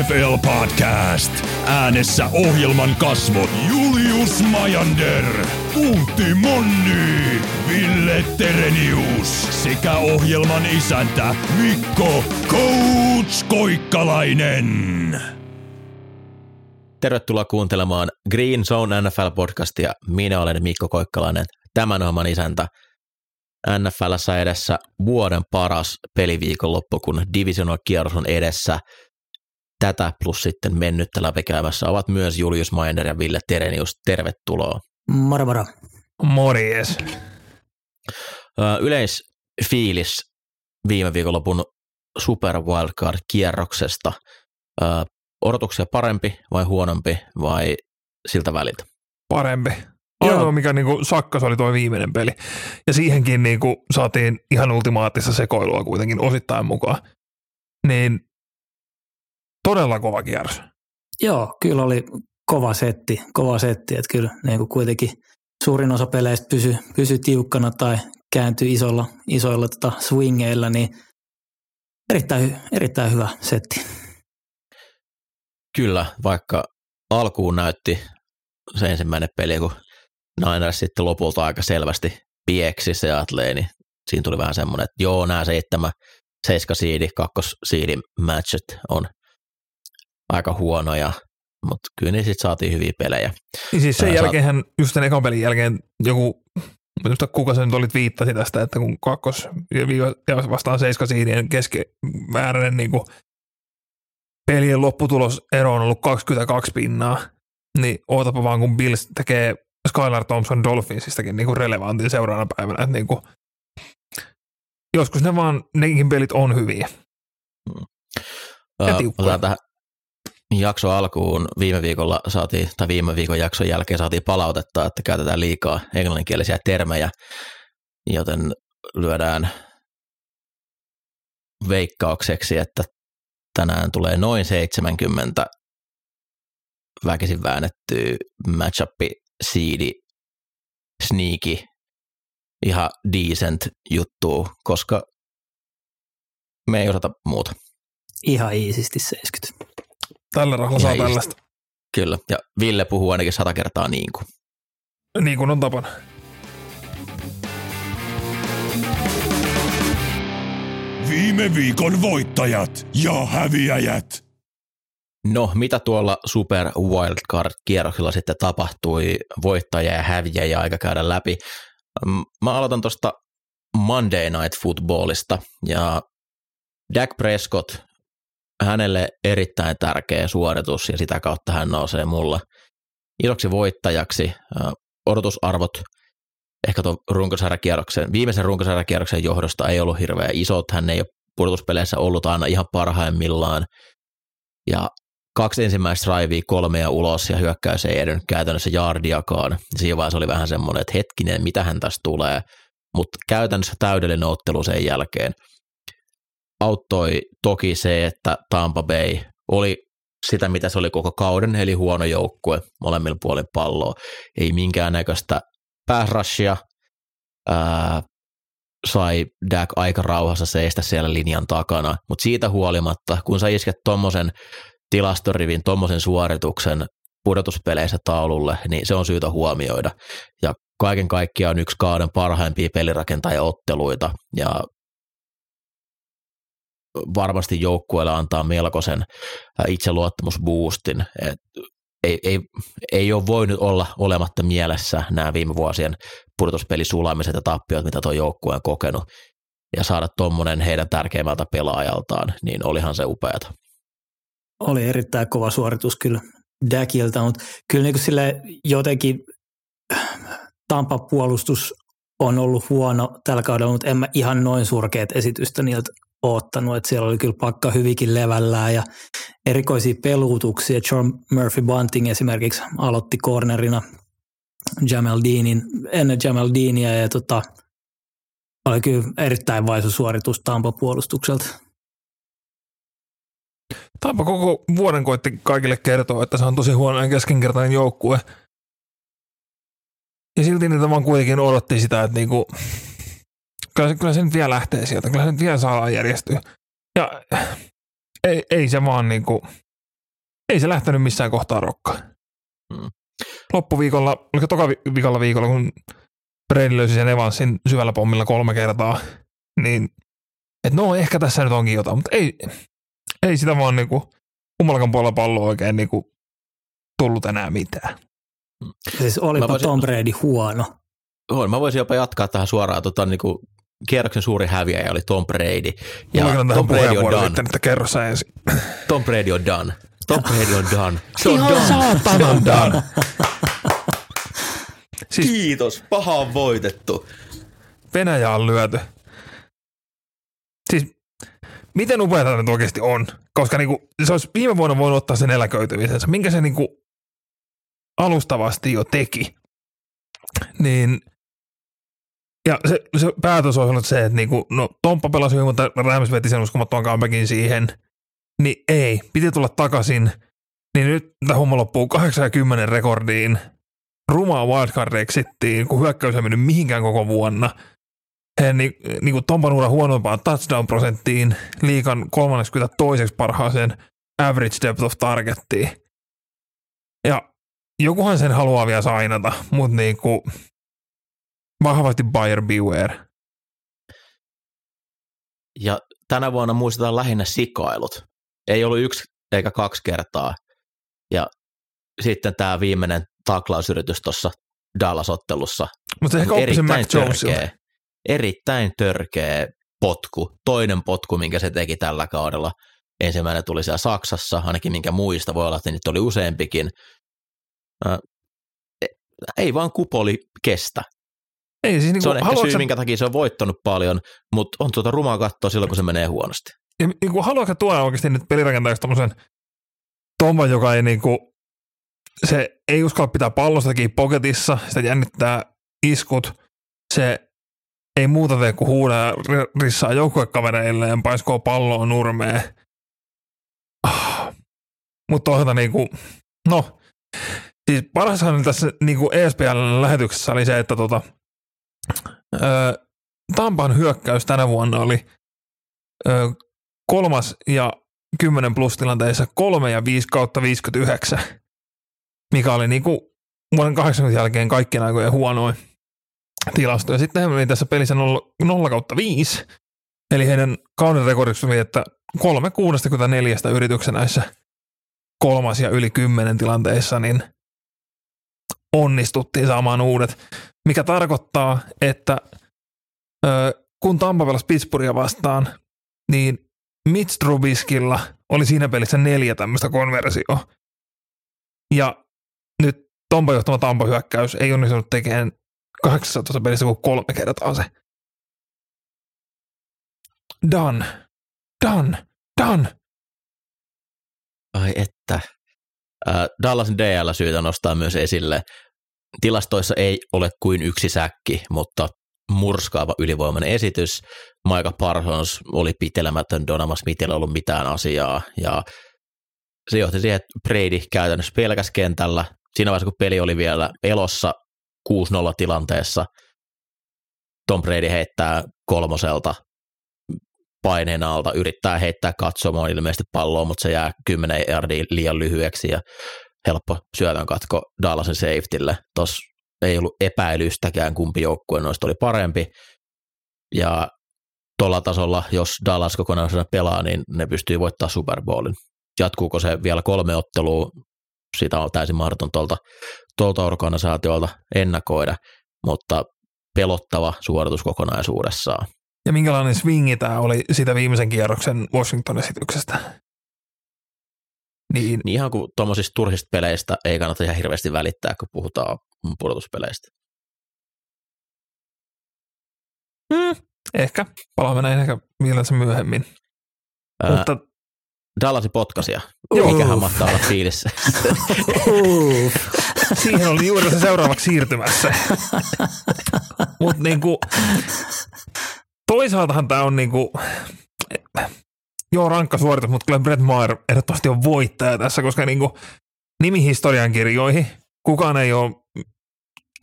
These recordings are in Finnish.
NFL Podcast. Äänessä ohjelman kasvot Julius Majander, Puutti Monni, Ville Terenius sekä ohjelman isäntä Mikko Coach Koikkalainen. Tervetuloa kuuntelemaan Green Zone NFL-podcastia. Minä olen Mikko Koikkalainen, tämän ohjelman isäntä. NFLssä edessä vuoden paras peliviikonloppu, kun divisional kierros on edessä. Tätä plus sitten mennyttä läpikäymässä ovat myös Julius Mainer ja Ville Terenius. Tervetuloa. Moro moro. Morjes. Yleisfiilis viime viikonlopun Super Wildcard-kierroksesta. Odotuksia parempi vai huonompi vai siltä väliltä? Parempi. Ainoa, Joo. mikä niinku sakkas oli tuo viimeinen peli. Ja siihenkin niinku saatiin ihan ultimaattista sekoilua kuitenkin osittain mukaan. Niin todella kova kierros. Joo, kyllä oli kova setti, kova setti, että kyllä niin kuin kuitenkin suurin osa peleistä pysy, pysy tiukkana tai kääntyi isolla, isoilla tota swingeilla, niin erittäin, erittäin hyvä setti. Kyllä, vaikka alkuun näytti se ensimmäinen peli, kun Niners sitten lopulta aika selvästi pieksi se atlee, niin siinä tuli vähän semmoinen, että joo, nämä seitsemän, seiska siidi, kakkos siidi matchet on aika huonoja, mutta kyllä niin sitten saatiin hyviä pelejä. Niin siis sen jälkeen just sen ekan pelin jälkeen joku, muista kuka sen nyt olit viittasi tästä, että kun kakkos ja vastaan seiska siidien keskimääräinen niin pelien lopputulos-ero on ollut 22 pinnaa, niin ootapa vaan kun Bills tekee Skylar Thompson Dolphinsistakin niin kuin relevantin seuraavana päivänä, että niin kuin, joskus ne vaan, nekin pelit on hyviä. Ja Ää, tiukkoja. Otetaan tähän jakso alkuun viime viikolla saatiin, tai viime viikon jakson jälkeen saatiin palautetta, että käytetään liikaa englanninkielisiä termejä, joten lyödään veikkaukseksi, että tänään tulee noin 70 väkisin väännettyä matchupi seedi sneaky ihan decent juttu, koska me ei osata muuta. Ihan iisisti 70. Tällä rahalla saa tällaista, Kyllä, ja Ville puhuu ainakin sata kertaa niin kuin. niin kuin on tapana. Viime viikon voittajat ja häviäjät. No, mitä tuolla Super Wildcard-kierroksella sitten tapahtui, voittajia ja häviäjiä aika käydä läpi. Mä aloitan tuosta Monday Night Footballista, ja Dak Prescott, hänelle erittäin tärkeä suoritus, ja sitä kautta hän nousee mulla iloksi voittajaksi. Odotusarvot ehkä tuon runkosarjakierroksen, viimeisen runkosarjakierroksen johdosta ei ollut hirveän isot, hän ei ole pudotuspeleissä ollut aina ihan parhaimmillaan, ja kaksi ensimmäistä raivia kolmea ulos ja hyökkäys ei edennyt käytännössä jardiakaan. Siinä vaiheessa oli vähän semmoinen, että hetkinen, mitä hän tästä tulee, mutta käytännössä täydellinen ottelu sen jälkeen. Auttoi toki se, että Tampa Bay oli sitä, mitä se oli koko kauden, eli huono joukkue molemmilla puolin palloa. Ei minkäännäköistä pääsrashia, ää, sai Dak aika rauhassa seistä siellä linjan takana, mutta siitä huolimatta, kun sä isket tommosen tilastorivin, tommosen suorituksen pudotuspeleissä taululle, niin se on syytä huomioida. Ja kaiken kaikkiaan yksi kauden parhaimpia pelirakentajia-otteluita, ja varmasti joukkueelle antaa melkoisen ää, itseluottamusboostin. Et ei, ei, ei ole voinut olla olematta mielessä nämä viime vuosien pudotuspelisulaamiset ja tappiot, mitä tuo joukkue on kokenut, ja saada tuommoinen heidän tärkeimmältä pelaajaltaan, niin olihan se upeata. Oli erittäin kova suoritus kyllä Dakilta, mutta kyllä niin kuin sille jotenkin Tampa puolustus on ollut huono tällä kaudella, mutta en mä ihan noin surkeat esitystä niiltä oottanut, että siellä oli kyllä pakka hyvinkin levällään ja erikoisia peluutuksia. John Murphy Bunting esimerkiksi aloitti cornerina Jamal Deanin, ennen Jamal Deania ja tota, oli kyllä erittäin vaisu suoritus Tampa puolustukselta. Tampa koko vuoden koitti kaikille kertoa, että se on tosi huono ja keskinkertainen joukkue. Ja silti niitä vaan kuitenkin odotti sitä, että niinku, kyllä, se, kyllä se nyt vielä lähtee sieltä, kyllä se nyt vielä saa järjestyä. Ja ei, ei se vaan niinku, ei se lähtenyt missään kohtaa rokkaan. Mm. Loppuviikolla, oliko toka vi- viikolla viikolla, kun Brady löysi sen Evansin syvällä pommilla kolme kertaa, niin että no ehkä tässä nyt onkin jotain, mutta ei, ei sitä vaan niinku kummallakaan puolella palloa oikein niinku tullut enää mitään. Siis olipa voisin- Tom Brady huono. On, mä voisin jopa jatkaa tähän suoraan. Tota, niin kuin, kierroksen suuri häviäjä oli Tom Brady. Ja Mulla Tom Brady on done. että kerro sä ensin. Tom Brady on done. Tom Brady on done. Se on Ihan done. saatanan done. Siis Kiitos, paha on voitettu. Venäjä on lyöty. Siis miten upeata tämä nyt oikeasti on? Koska niinku, se olisi viime vuonna voinut ottaa sen eläköitymisensä, minkä se niinku alustavasti jo teki. Niin, ja se, se päätös on ollut se, että niinku, no Tomppa pelasi hyvin, mutta Rams veti sen uskomattoman comebackin siihen. Niin ei, piti tulla takaisin. Niin nyt tämä homma loppuu 80 rekordiin. Rumaa wildcard exittiin, kun hyökkäys ei mennyt mihinkään koko vuonna – he ni, niin kuin Tompan uran huonompaan touchdown-prosenttiin, liikan 32 parhaaseen average depth of targettiin. Ja jokuhan sen haluaa vielä sainata, mutta niin kuin vahvasti buyer beware. Ja tänä vuonna muistetaan lähinnä sikailut. Ei ollut yksi eikä kaksi kertaa. Ja sitten tämä viimeinen taklausyritys tuossa Dallas-ottelussa. Mutta ehkä oppi sen Mac Jonesilta. törkeä, erittäin törkeä potku. Toinen potku, minkä se teki tällä kaudella. Ensimmäinen tuli siellä Saksassa, ainakin minkä muista. Voi olla, että niitä oli useampikin. Ä, ei vaan kupoli kestä. Ei siis niin Se on kuin, ehkä syy, sä- minkä takia se on voittanut paljon, mutta on tuota rumaa katsoa silloin, kun se menee huonosti. niin kuin, haluatko tuoda oikeasti nyt pelirakentajaksi tommosen Tomman, joka ei niin kuin, se ei uskalla pitää pallosta poketissa, sitä jännittää iskut, se ei muuta tee kuin huudaa ja ri- rissaa joukkuekavereille ja paiskoo palloa nurmeen. Ah. Mutta toisaalta niinku, no, siis parashan tässä niinku ESPN-lähetyksessä oli se, että tota, Tampan hyökkäys tänä vuonna oli kolmas ja 10 plus tilanteissa 3 ja 5 kautta 59, mikä oli niinku vuoden 80 jälkeen kaikkien aikojen huonoin tilasto. Ja sitten he meni tässä pelissä 0, 0 kautta 5, eli heidän kauden rekordiksi oli, että 3 64 yrityksen näissä kolmas ja yli 10 tilanteissa, niin onnistuttiin saamaan uudet, mikä tarkoittaa, että ö, kun Tampa pelasi Pittsburghia vastaan, niin Mitch Trubiskilla oli siinä pelissä neljä tämmöistä konversioa. Ja nyt Tompa johtama Tampa hyökkäys ei onnistunut tekemään 18 pelissä kuin kolme kertaa se. Done. Done. Done. Ai että. Äh, Dallasin DL syytä nostaa myös esille. Tilastoissa ei ole kuin yksi säkki, mutta murskaava ylivoimainen esitys. Micah Parsons oli pitelemätön, Donovan Smithillä ollut mitään asiaa, ja se johti siihen, että Brady käytännössä pelkäs kentällä. Siinä vaiheessa, kun peli oli vielä elossa 6-0 tilanteessa, Tom Brady heittää kolmoselta paineen alta, yrittää heittää katsomaan ilmeisesti palloa, mutta se jää 10 yardia liian lyhyeksi ja helppo syötön katko Dallasin safetylle. Tuossa ei ollut epäilystäkään, kumpi joukkue noista oli parempi. Ja tuolla tasolla, jos Dallas kokonaisuudessaan pelaa, niin ne pystyy voittaa Super Bowlin. Jatkuuko se vielä kolme ottelua, sitä on täysin mahdoton tuolta, tuolta organisaatiolta ennakoida, mutta pelottava suoritus kokonaisuudessaan. Ja minkälainen swingi tämä oli sitä viimeisen kierroksen Washington-esityksestä? Niin, Niin ihan kuin tuommoisista turhista peleistä ei kannata ihan hirveästi välittää, kun puhutaan pudotuspeleistä. mm, ehkä. Palaamme näin ehkä mielensä myöhemmin. Ää, Mutta Dallasin potkasia. Joo. Mikähän mahtaa olla fiilissä. Siihen oli juuri se seuraavaksi siirtymässä. Mutta niinku, toisaaltahan tämä on niinku, joo rankka suoritus, mutta kyllä Brett Maher ehdottomasti on voittaja tässä, koska niinku nimihistorian kirjoihin kukaan ei ole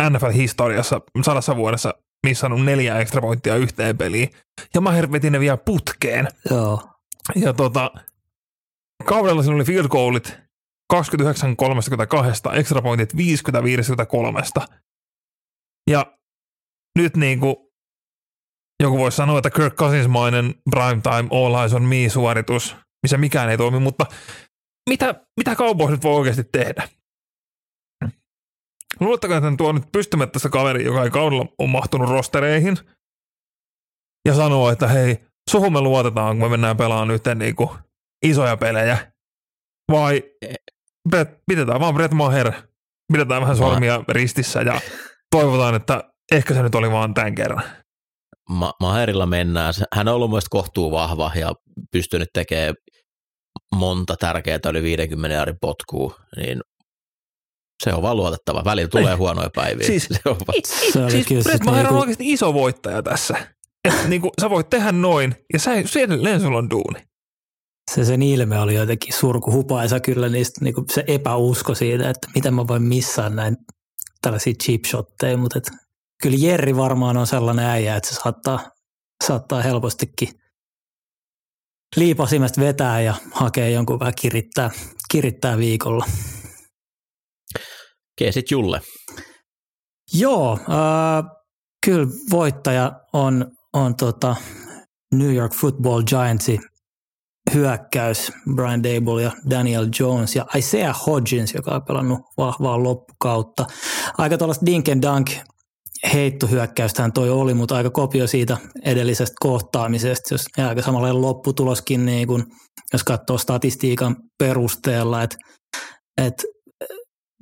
NFL-historiassa sadassa vuodessa missannut neljä ekstra pointtia yhteen peliin. Ja Maher veti ne vielä putkeen. joo. Ja tota, kaudella siinä oli field goalit 29-32, extra pointit 50-53. Ja nyt niin kuin joku voisi sanoa, että Kirk Cousinsmainen primetime all eyes on me suoritus, missä mikään ei toimi, mutta mitä, mitä Cowboys nyt voi oikeasti tehdä? Luuletteko, että tuo nyt pystymättä kaveri, joka ei kaudella on mahtunut rostereihin, ja sanoo, että hei, suhun me luotetaan, kun me mennään pelaamaan nyt niin kuin isoja pelejä, vai Brett, pidetään vaan Brett Maher, pidetään vähän sormia ristissä ja toivotaan, että ehkä se nyt oli vaan tämän kerran. Ma- Maherilla mennään. Hän on ollut mielestäni kohtuu vahva ja pystynyt tekemään monta tärkeää yli 50 jaarin potkua, niin se on vaan luotettava. Välillä tulee huonoja päiviä. Siis, se on vaan... Se oli siis kyllä Brett Maher on niinku- oikeasti iso voittaja tässä. Et niin kuin, sä voit tehdä noin ja sä, edelleen sulla on duuni. se sen ilme oli jotenkin surkuhupaisa kyllä niistä, niin kuin se epäusko siitä, että miten mä voin missaa näin tällaisia cheap shotteja, mutta et, kyllä Jerri varmaan on sellainen äijä, että se saattaa, saattaa helpostikin liipasimesta vetää ja hakea jonkun vähän kirittää, kirittää viikolla. Keesit Julle. Joo, äh, kyllä voittaja on, on tota New York Football Giantsin hyökkäys Brian Dable ja Daniel Jones ja Isaiah Hodgins, joka on pelannut vahvaa loppukautta. Aika tuollaista dink and dunk heittohyökkäystähän toi oli, mutta aika kopio siitä edellisestä kohtaamisesta, jos aika samanlainen lopputuloskin, niin kun, jos katsoo statistiikan perusteella, että et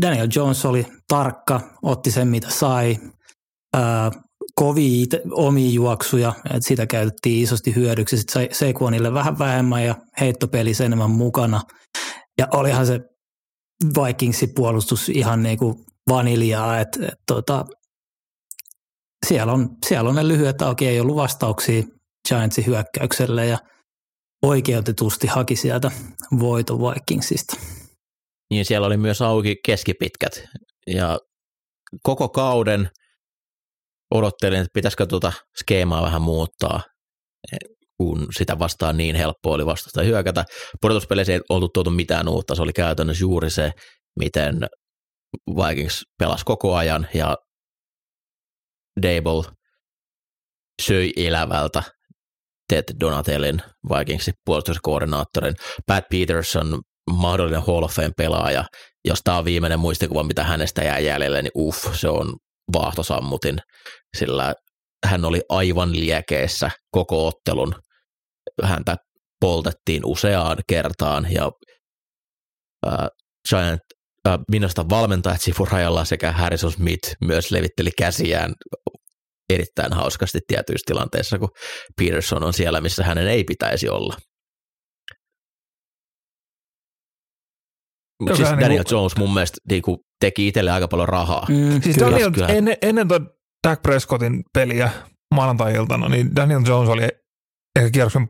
Daniel Jones oli tarkka, otti sen mitä sai, ää, kovia omia juoksuja, että sitä käytettiin isosti hyödyksi. Sitten sai Sequanille vähän vähemmän ja heittopelissä enemmän mukana. Ja olihan se Vikingsin puolustus ihan niin kuin vaniljaa, että et, tota, siellä, on, siellä on ne lyhyet auki, ei ollut vastauksia Giantsin hyökkäykselle ja oikeutetusti haki sieltä voiton Vikingsista. Niin siellä oli myös auki keskipitkät. Ja koko kauden odottelin, että pitäisikö tuota skeemaa vähän muuttaa, kun sitä vastaan niin helppo oli vastata hyökätä. Pudotuspeleissä ei oltu tuotu mitään uutta, se oli käytännössä juuri se, miten Vikings pelasi koko ajan ja Dable söi elävältä Ted Donatelin Vikingsin puolustuskoordinaattorin. Pat Peterson, mahdollinen Hall of Fame-pelaaja, jos tämä on viimeinen muistikuva, mitä hänestä jää jäljelle, niin uff, se on vaahtosammutin, sillä hän oli aivan liekeessä koko ottelun. Häntä poltettiin useaan kertaan ja äh, Giant äh, minusta valmentajat sivurajalla sekä Harrison Smith myös levitteli käsiään erittäin hauskasti tietyissä tilanteissa, kun Peterson on siellä, missä hänen ei pitäisi olla. Mutta siis Joka Daniel niinku- Jones mun mielestä niinku, teki itselle aika paljon rahaa. Mm, Siis kyllä. Daniel, kyllä. ennen, ennen tuon Dak Prescottin peliä maanantai-iltana, niin Daniel Jones oli ehkä kierroksen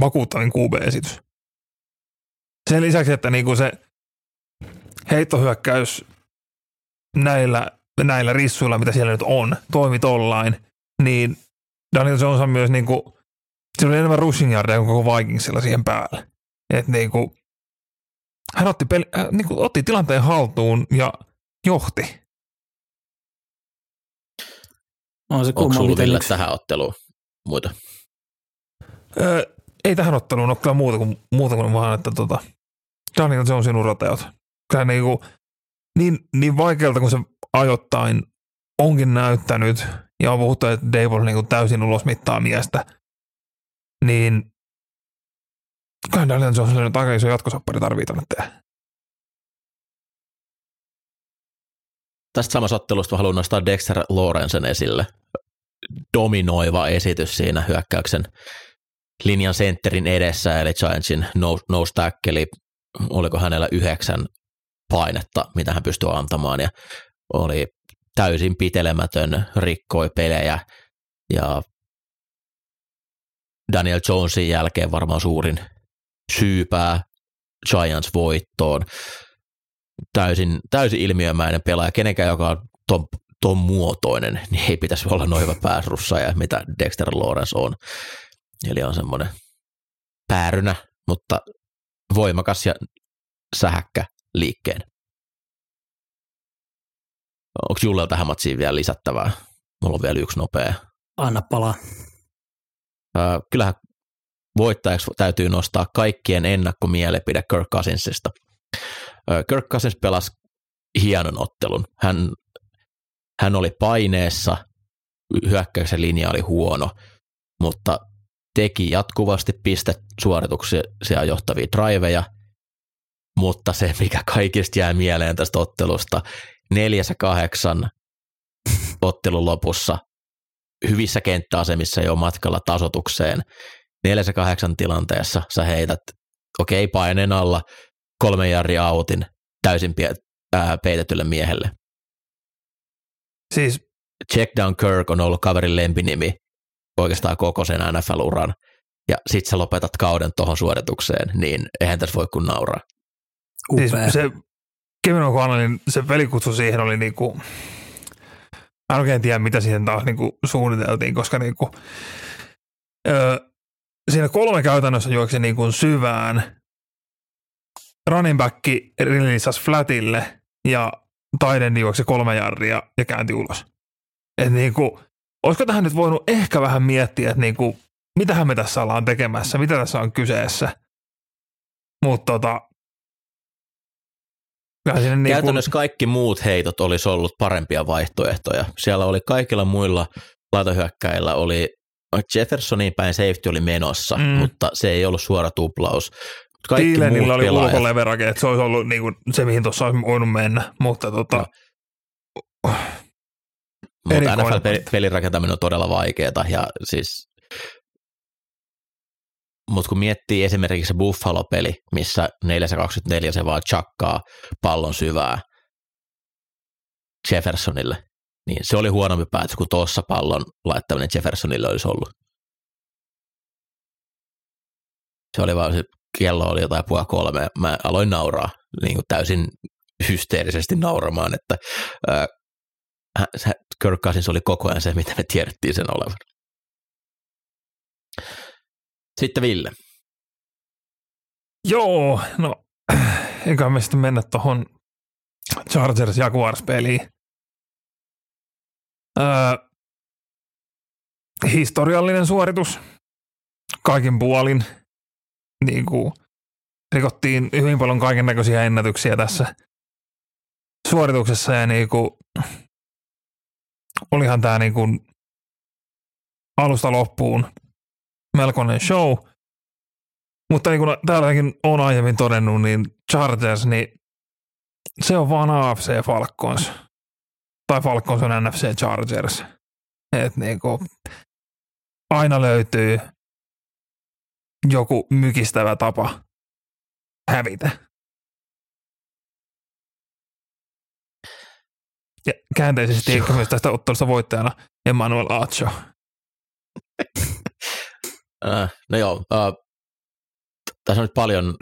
vakuuttavin QB-esitys. Sen lisäksi, että niinku se heittohyökkäys näillä, näillä rissuilla, mitä siellä nyt on, toimi tollain, niin Daniel Jones on myös niinku, sillä oli enemmän rushing yardia kuin koko Vikingsilla siihen päälle. Et niinku, hän otti, peli, äh, niinku, otti tilanteen haltuun ja johti. On se Onko sulla yksi, tähän otteluun muita? Öö, ei tähän otteluun ole kyllä muuta kuin, muuta kuin vaan, että tota, Daniel Jonesin urateot. Kyllä niinku, niin, niin vaikealta kuin se ajoittain onkin näyttänyt, ja on puhuttu, että Dave on niinku täysin ulosmittaa miestä, niin kyllä Daniel Jonesille nyt aika iso jatkosoppari tarvii tänne tehdä. Tästä samassa ottelusta haluan nostaa Dexter Lorenzen esille. Dominoiva esitys siinä hyökkäyksen linjan sentterin edessä, eli Giantsin nose, nose tackle, oliko hänellä yhdeksän painetta, mitä hän pystyi antamaan, ja oli täysin pitelemätön, rikkoi pelejä, ja Daniel Jonesin jälkeen varmaan suurin syypää Giants voittoon. Täysin, täysin ilmiömäinen pelaaja, kenenkään, joka on ton, ton muotoinen, niin ei pitäisi olla noin hyvä pääsrussaaja, mitä Dexter Lawrence on. Eli on semmoinen päärynä, mutta voimakas ja sähäkkä liikkeen. Onko Jullella tähän matsiin vielä lisättävää? Mulla on vielä yksi nopea. Anna palaa. Öö, kyllähän voittajaksi täytyy nostaa kaikkien ennakkomielipide Kirk Cousinsista. Kirk Cousins pelasi hienon ottelun. Hän, hän oli paineessa, hyökkäyksen linja oli huono, mutta teki jatkuvasti pistesuorituksia johtavia driveja, mutta se, mikä kaikista jää mieleen tästä ottelusta, neljäs ja kahdeksan ottelun lopussa hyvissä kenttäasemissa jo matkalla tasotukseen. Neljäs ja kahdeksan tilanteessa sä heität, okei, okay, paineen alla kolme jarri autin täysin ää, peitetylle miehelle. Siis Check Down Kirk on ollut kaverin lempinimi oikeastaan koko sen NFL-uran, ja sit sä lopetat kauden tuohon suoritukseen, niin eihän tässä voi kuin nauraa. Siis se Kevin O'Connellin se velikutsu siihen oli niinku, mä en oikein tiedä mitä siihen taas niinku suunniteltiin, koska niinku, öö, siinä kolme käytännössä juoksi niinku syvään, running back rilisas flatille ja Taiden juoksi kolme jarria ja käänti ulos. Et niinku, olisiko tähän nyt voinut ehkä vähän miettiä, että niinku, mitähän me tässä ollaan tekemässä, mitä tässä on kyseessä. Mutta tota, niin Käytännössä kun... kaikki muut heitot olisi ollut parempia vaihtoehtoja. Siellä oli kaikilla muilla laitohyökkäillä oli Jeffersonin päin safety oli menossa, mm. mutta se ei ollut suora tuplaus. Kaikki Tiilenillä oli ulkoleverake, että se olisi ollut niin kuin se, mihin tuossa olisi voinut mennä, mutta tota, no. Mutta NFL-pelin rakentaminen on todella vaikeaa ja siis mutta kun miettii esimerkiksi se Buffalo-peli, missä 424 se vaan chakkaa pallon syvää Jeffersonille, niin se oli huonompi päätös kuin tuossa pallon laittaminen Jeffersonille olisi ollut. Se oli vaan, se kello oli jotain puoli kolme, mä aloin nauraa niin kuin täysin hysteerisesti nauramaan, että äh, Kirk Cousins oli koko ajan se, mitä me tiedettiin sen olevan. Sitten Ville. Joo, no eikä me sitten mennä tuohon Chargers Jaguars peliin. Öö, historiallinen suoritus kaikin puolin. Niin kuin, rikottiin hyvin paljon kaiken näköisiä ennätyksiä tässä suorituksessa ja niin kuin, olihan tämä niin kuin alusta loppuun melkoinen show. Mutta niin kuin täälläkin on aiemmin todennut, niin Chargers, niin se on vaan AFC Falcons. Tai Falcons on NFC Chargers. Et niin kuin, aina löytyy joku mykistävä tapa hävitä. Ja käänteisesti ehkä myös tästä ottelusta voittajana Emmanuel Acho. Äh, no joo, äh, tässä on nyt paljon,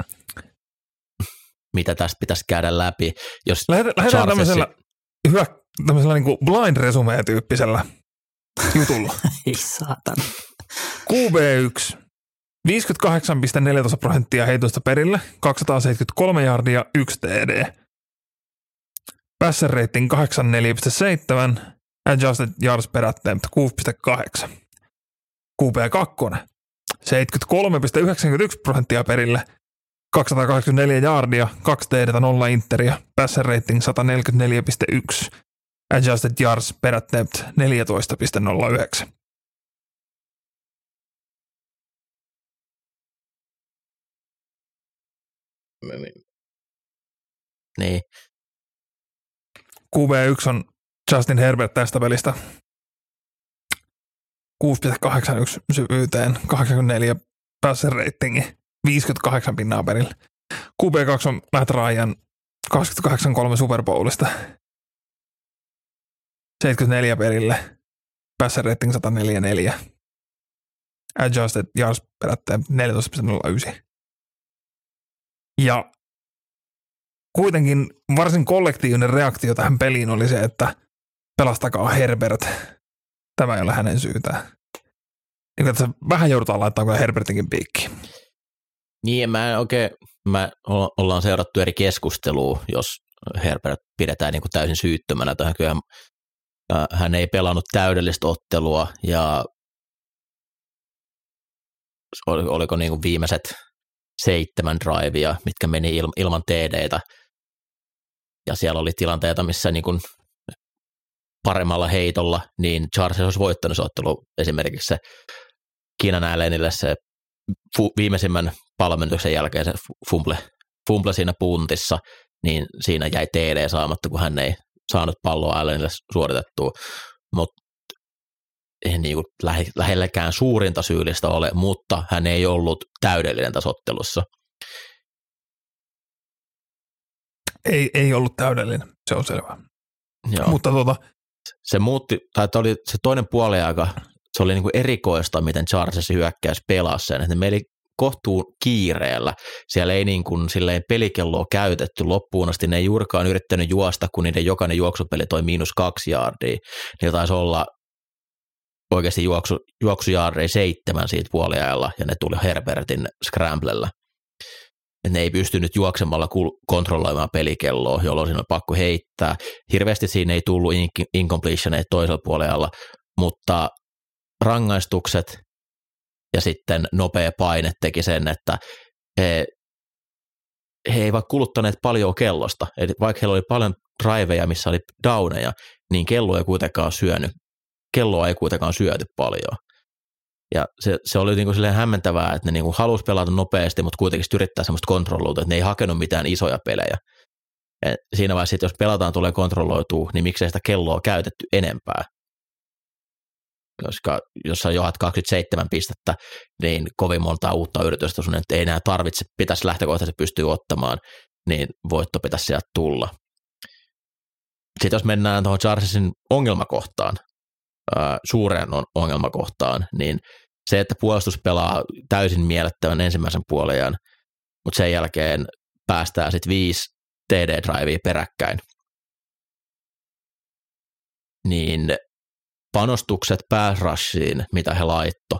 mitä tästä pitäisi käydä läpi. Jos lähdetään, lähdetään tämmöisellä, hyvä, tämmöisellä niin kuin blind resume-tyyppisellä jutulla. Ei saatana. QB1, 58,14 prosenttia heitoista perille, 273 jardia, 1 TD. Passer rating 84,7, adjusted yards per attempt 6,8. QB2, 73,91 prosenttia perille, 284 jaardia, 2 TD, 0 interia, passer rating 144,1, adjusted yards per attempt 14,09. Niin. QB1 on Justin Herbert tästä pelistä 6,81 syvyyteen, 84 passer ratingi, 58 pinnaa perille. QB2 on Matt Ryan 28-3 Super Bowlista. 74 perille, passer rating 144. Adjusted yards perättäen 14,09. Ja kuitenkin varsin kollektiivinen reaktio tähän peliin oli se, että pelastakaa Herbert tämä ei ole hänen syytään. Niin että vähän joudutaan laittamaan kyllä Herbertinkin piikki. Niin, mä en oikein, mä ollaan seurattu eri keskustelua, jos Herbert pidetään niin kuin täysin syyttömänä tähän. Kyllä hän ei pelannut täydellistä ottelua ja oliko niin kuin viimeiset seitsemän drivea, mitkä meni ilman TDtä. Ja siellä oli tilanteita, missä niin kuin paremmalla heitolla, niin Charles olisi voittanut se ottelu. Esimerkiksi se Kiinan Allenille se fu- viimeisimmän palmentuksen jälkeen se fumble, fumble siinä puntissa, niin siinä jäi TD saamatta, kun hän ei saanut palloa Allenille suoritettua. Mutta ei niin kuin lähe, lähelläkään suurinta syyllistä ole, mutta hän ei ollut täydellinen tässä ottelussa. Ei, ei ollut täydellinen, se on selvä. Joo. Mutta tuota, se muutti, tai oli se toinen puoli aika, se oli niin kuin erikoista, miten Charles hyökkäys pelasi sen, että ne meni kohtuu kiireellä. Siellä ei niin kuin silleen pelikelloa käytetty loppuun asti, ne ei juurikaan yrittänyt juosta, kun niiden jokainen juoksupeli toi miinus kaksi jaardia. Niillä taisi olla oikeasti juoksu, juoksujaarei seitsemän siitä puoliajalla, ja ne tuli Herbertin scramblella. Ne ei pystynyt juoksemalla kontrolloimaan pelikelloa, jolloin siinä oli pakko heittää. Hirveästi siinä ei tullut incompletioneita toisella puolella, mutta rangaistukset ja sitten nopea paine teki sen, että he, he eivät kuluttaneet paljon kellosta. Eli vaikka heillä oli paljon driveja, missä oli downeja, niin kello ei kuitenkaan syönyt. Kelloa ei kuitenkaan syöty paljon. Ja se, se oli niin kuin silleen hämmentävää, että ne niin kuin halusi pelata nopeasti, mutta kuitenkin yrittää semmoista kontrolloitua, että ne ei hakenut mitään isoja pelejä. Et siinä vaiheessa, jos pelataan tulee kontrolloitua, niin miksei sitä kelloa käytetty enempää koska jos sä johat 27 pistettä, niin kovin monta uutta yritystä sun ei enää tarvitse, pitäisi lähtökohtaisesti pystyä ottamaan, niin voitto pitäisi sieltä tulla. Sitten jos mennään tuohon Charlesin ongelmakohtaan, suureen ongelmakohtaan, niin se, että puolustus pelaa täysin miellettävän ensimmäisen puolen, mutta sen jälkeen päästään sitten viisi TD-drivea peräkkäin, niin panostukset pääsrashiin, mitä he laitto,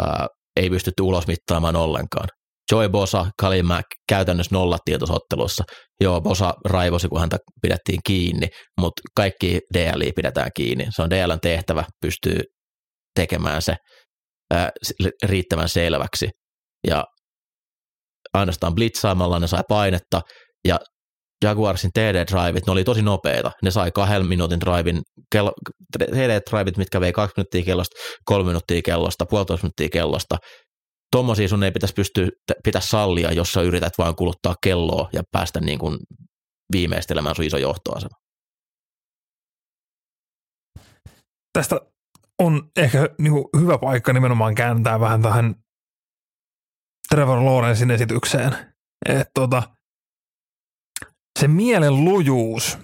ää, ei pystytty ulosmittaamaan ollenkaan. Joy Bosa, Kali Mac käytännössä nollattiin tuossa ottelussa. Joo, Bosa raivosi, kun häntä pidettiin kiinni, mutta kaikki DLI pidetään kiinni. Se on DLn tehtävä, pystyy tekemään se ää, riittävän selväksi. Ja ainoastaan blitzaamalla ne sai painetta, ja Jaguarsin TD-drivit, ne oli tosi nopeita. Ne sai kahden minuutin drivin, kello, TD-drivit, mitkä vei kaksi minuuttia kellosta, kolme minuuttia kellosta, puolitoista minuuttia kellosta. Tuommoisia sun ei pitäisi pystyä, pitäisi sallia, jos sä yrität vain kuluttaa kelloa ja päästä niin kuin viimeistelemään sun iso johtoasema. Tästä on ehkä niin kuin hyvä paikka nimenomaan kääntää vähän tähän Trevor Lawrencein esitykseen. Että tota, se mielen lujuus,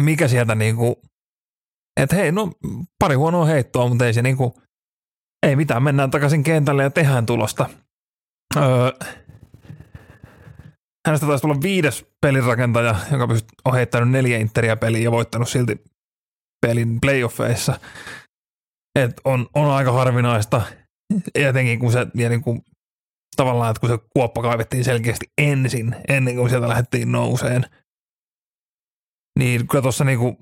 mikä sieltä niinku, että hei, no pari huonoa heittoa, mutta ei se niinku, ei mitään, mennään takaisin kentälle ja tehdään tulosta. Öö, hänestä taisi tulla viides pelirakentaja, joka on heittänyt neljä interiä peliä ja voittanut silti pelin playoffeissa. Et on, on aika harvinaista, etenkin kun se ja niin kuin tavallaan, että kun se kuoppa kaivettiin selkeästi ensin, ennen kuin sieltä lähdettiin nouseen, niin kyllä tuossa niinku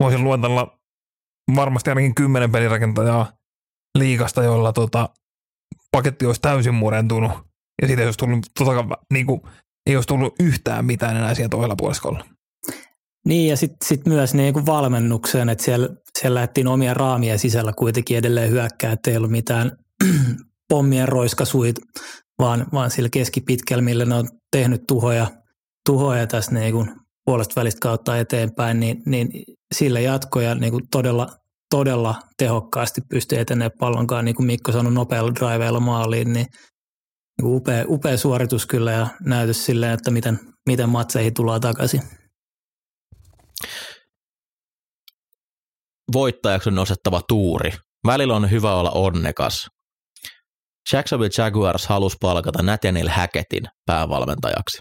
voisin luetella varmasti ainakin kymmenen pelirakentajaa liikasta, jolla tota, paketti olisi täysin murentunut ja siitä ei olisi tullut, tota, niin kuin, ei olisi tullut yhtään mitään enää siellä toisella puoliskolla. Niin ja sitten sit myös niin kuin valmennukseen, että siellä, siellä lähdettiin omia raamia sisällä kuitenkin edelleen hyökkää, että ei ollut mitään pommien roiskasuit, vaan, vaan sillä keskipitkällä, millä ne on tehnyt tuhoja, tuhoja tässä niin kuin puolesta välistä kautta eteenpäin, niin, niin sillä jatkoja niin kuin todella, todella tehokkaasti pystyy etenemään pallonkaan, niin kuin Mikko sanoi, nopealla driveilla maaliin, niin, upea, upea suoritus kyllä ja näytös silleen, että miten, miten matseihin tullaan takaisin. Voittajaksi on nostettava tuuri. Välillä on hyvä olla onnekas, Jacksonville Jaguars halusi palkata Nathaniel Hackettin päävalmentajaksi.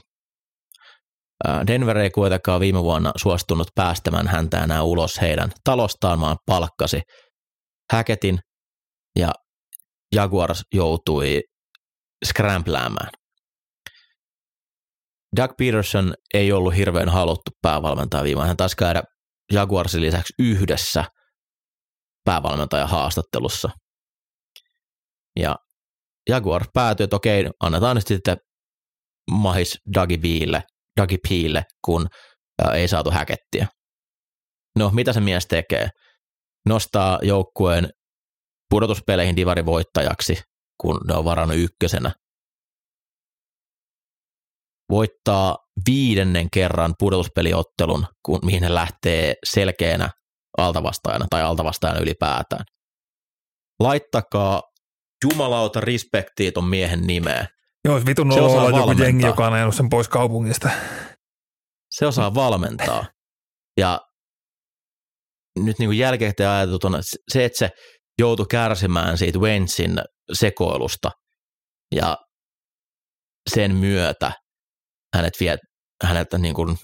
Denver ei kuitenkaan viime vuonna suostunut päästämään häntä enää ulos heidän talostaan, vaan palkkasi Hackettin ja Jaguars joutui skrämpläämään. Doug Peterson ei ollut hirveän haluttu päävalmentaja viime Hän taisi käydä Jaguarsin lisäksi yhdessä päävalmentajan haastattelussa. Ja Jaguar päätyi, että okei, annetaan nyt sitten mahis Dougie Beelle, Dougie Peelle, kun ei saatu häkettiä. No, mitä se mies tekee? Nostaa joukkueen pudotuspeleihin divarivoittajaksi, kun ne on varannut ykkösenä. Voittaa viidennen kerran pudotuspeliottelun, kun, mihin he lähtee selkeänä altavastaajana tai altavastaajana ylipäätään. Laittakaa jumalauta respektiä ton miehen nimeä. Joo, vitun olla joku jengi, joka on ajanut sen pois kaupungista. Se osaa valmentaa. Ja nyt niin jälkeen ajateltuna, se, että se joutui kärsimään siitä Wentzin sekoilusta ja sen myötä hänet vie, häneltä niin kuin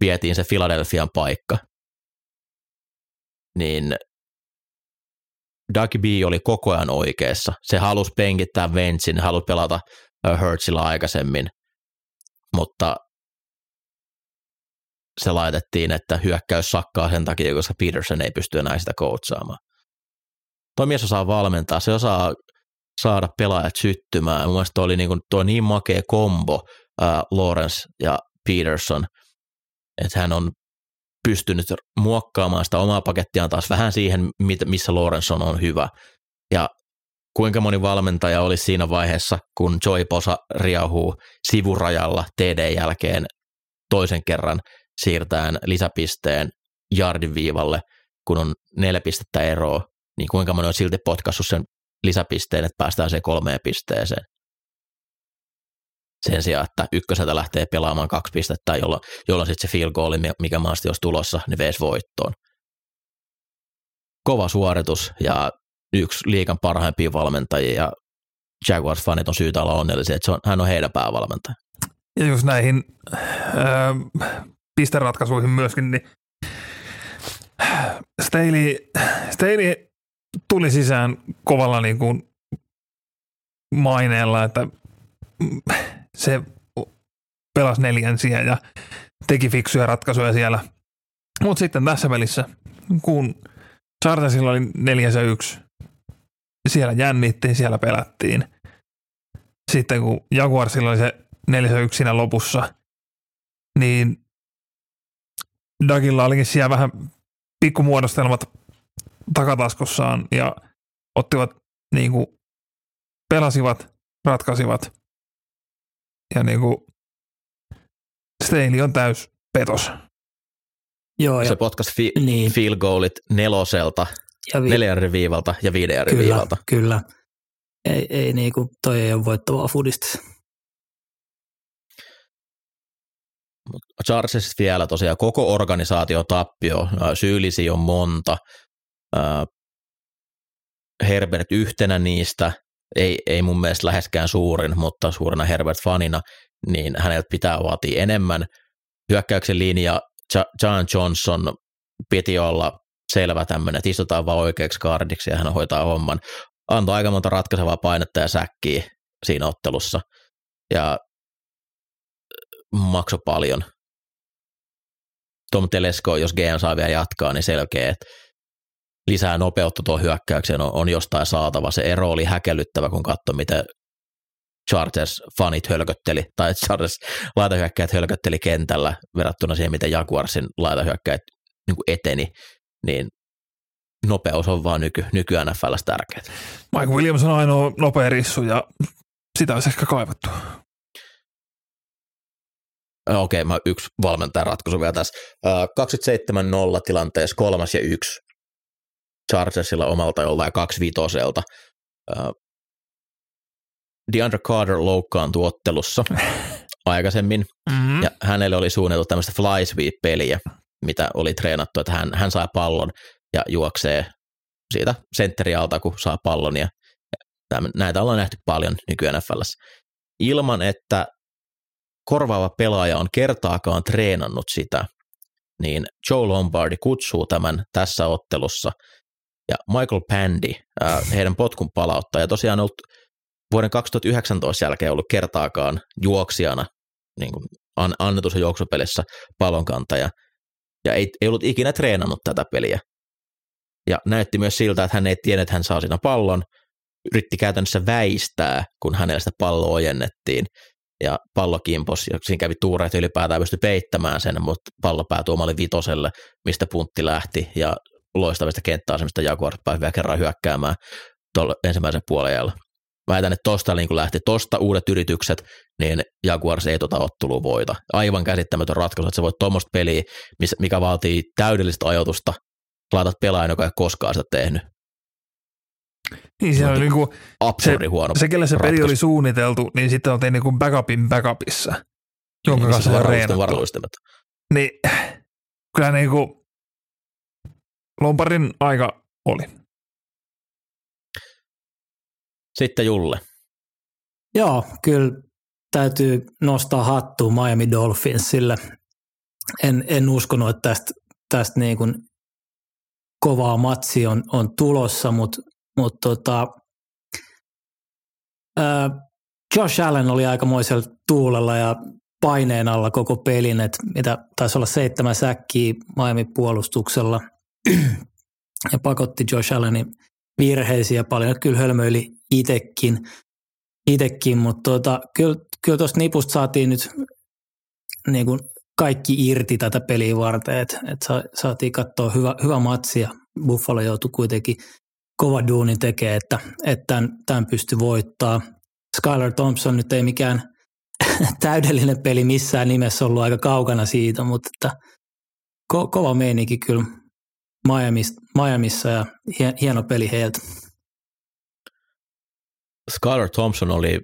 vietiin se Philadelphian paikka, niin Doug B oli koko ajan oikeassa. Se halusi penkittää Wentzin, halusi pelata Hurtsilla aikaisemmin, mutta se laitettiin, että hyökkäys sakkaa sen takia, koska Peterson ei pysty enää sitä coachaamaan. Tuo mies osaa valmentaa, se osaa saada pelaajat syttymään. Mun mielestä oli niin, kuin, tuo niin makea kombo uh, Lawrence ja Peterson, että hän on pystynyt muokkaamaan sitä omaa pakettiaan taas vähän siihen, missä Lawrence on, on hyvä. Ja kuinka moni valmentaja oli siinä vaiheessa, kun Joy Posa riahuu sivurajalla TD jälkeen toisen kerran siirtään lisäpisteen jardin viivalle, kun on neljä pistettä eroa, niin kuinka moni on silti potkassut sen lisäpisteen, että päästään se kolmeen pisteeseen. Sen sijaan, että ykköseltä lähtee pelaamaan kaksi pistettä, jolloin, jolloin sitten se field goal, mikä maasti olisi tulossa, niin veisi voittoon. Kova suoritus ja yksi liikan parhaimpia valmentajia ja Jaguars-fanit on syytä olla onnellisia, että se on, hän on heidän päävalmentaja. Ja jos näihin äh, pisteratkaisuihin myöskin, niin Staley, Staley tuli sisään kovalla niin kuin maineella, että se pelasi neljänsiä ja teki fiksuja ratkaisuja siellä. Mutta sitten tässä välissä, kun Chargersilla oli neljänsä yksi, siellä jännittiin, siellä pelättiin. Sitten kun Jaguarsilla oli se neljänsä yksi siinä lopussa, niin Dagilla olikin siellä vähän pikkumuodostelmat takataskussaan ja ottivat niin kuin, pelasivat, ratkaisivat ja niin kuin, Staley on täys petos. Joo, se potkas fi- niin. field goalit neloselta, ja vi- neljän viivalta ja viiden kyllä, viivalta. Kyllä, ei, ei niin kuin, toi ei ole voittavaa fudista. Charges vielä tosiaan koko organisaatio tappio, syyllisiä on monta. Herbert yhtenä niistä, ei, ei mun mielestä läheskään suurin, mutta suurena Herbert-fanina, niin häneltä pitää vaatia enemmän. Hyökkäyksen linja John Johnson piti olla selvä tämmöinen, että istutaan vaan oikeaksi kardiksi ja hän hoitaa homman. Antoi aika monta ratkaisevaa painetta ja säkkiä siinä ottelussa ja maksoi paljon. Tom Telesko, jos GM saa vielä jatkaa, niin selkeä, että lisää nopeutta tuo hyökkäykseen on, on jostain saatava. Se ero oli häkellyttävä, kun katsoi, miten Chargers-fanit hölkötteli, tai Chargers laitahyökkäjät hölkötteli kentällä verrattuna siihen, miten Jaguarsin laitahyökkäjät niin eteni, niin nopeus on vaan nyky, nyky NFLs tärkeää. Mike Williams on ainoa nopea rissu ja sitä olisi ehkä kaivattu. Okei, okay, mä yksi valmentajan ratkaisu vielä tässä. 27-0 tilanteessa kolmas ja yksi Chargersilla omalta jollain kaksi vitoselta. DeAndre Carter loukkaantui ottelussa aikaisemmin, mm-hmm. ja hänelle oli suunniteltu tämmöistä fly sweep-peliä, mitä oli treenattu, että hän, hän saa pallon ja juoksee siitä sentterialta, kun saa pallon, ja näitä ollaan nähty paljon nykyään NFLssä. Ilman, että korvaava pelaaja on kertaakaan treenannut sitä, niin Joe Lombardi kutsuu tämän tässä ottelussa, ja Michael Pandy, heidän potkun palauttaja, tosiaan ollut vuoden 2019 jälkeen ollut kertaakaan juoksijana niin kuin annetussa juoksupelissä palonkantaja, ja ei, ei ollut ikinä treenannut tätä peliä. Ja näytti myös siltä, että hän ei tiennyt, että hän saa siinä pallon, yritti käytännössä väistää, kun hänelle sitä palloa ojennettiin, ja pallo kimpos, ja siinä kävi tuura, että ylipäätään pystyi peittämään sen, mutta pallo päätyi omalle vitoselle, mistä puntti lähti, ja loistavista kenttäasemista Jaguars pääsi vielä kerran hyökkäämään tuolla ensimmäisen puolella. Väitän, että tosta niin lähti tosta uudet yritykset, niin Jaguars ei tota ottelua voita. Aivan käsittämätön ratkaisu, että sä voit tuommoista peliä, mikä vaatii täydellistä ajoitusta, laitat pelaajan, joka ei koskaan sitä tehnyt. Niin se on niin kuin, absurdi se, huono Se, kelle se ratkaisu. peli oli suunniteltu, niin sitten on tehnyt niin backupin backupissa, jonka niin, kanssa on reenattu. Niin, kyllä niin kuin Lomparin aika oli. Sitten Julle. Joo, kyllä täytyy nostaa hattua Miami Dolphinsille. En, en uskonut, että tästä, tästä niin kuin kovaa matsi on, on tulossa, mutta mut tota, ää, Josh Allen oli aikamoisella tuulella ja paineen alla koko pelin, että mitä taisi olla seitsemän säkkiä Miami puolustuksella ja pakotti Josh Allenin virheisiä paljon. Kyllä hölmöili itekin, itekin mutta tuota, kyllä, kyllä tuosta nipusta saatiin nyt niin kuin kaikki irti tätä peliä varten, että et saatiin katsoa hyvä, hyvä matsi ja Buffalo joutui kuitenkin kova duunin tekee, että, että tämän, tämän pystyi voittaa. Skylar Thompson nyt ei mikään täydellinen peli missään nimessä ollut aika kaukana siitä, mutta että ko, kova meininki kyllä Miamissa ja hieno peli heiltä. Skylar Thompson oli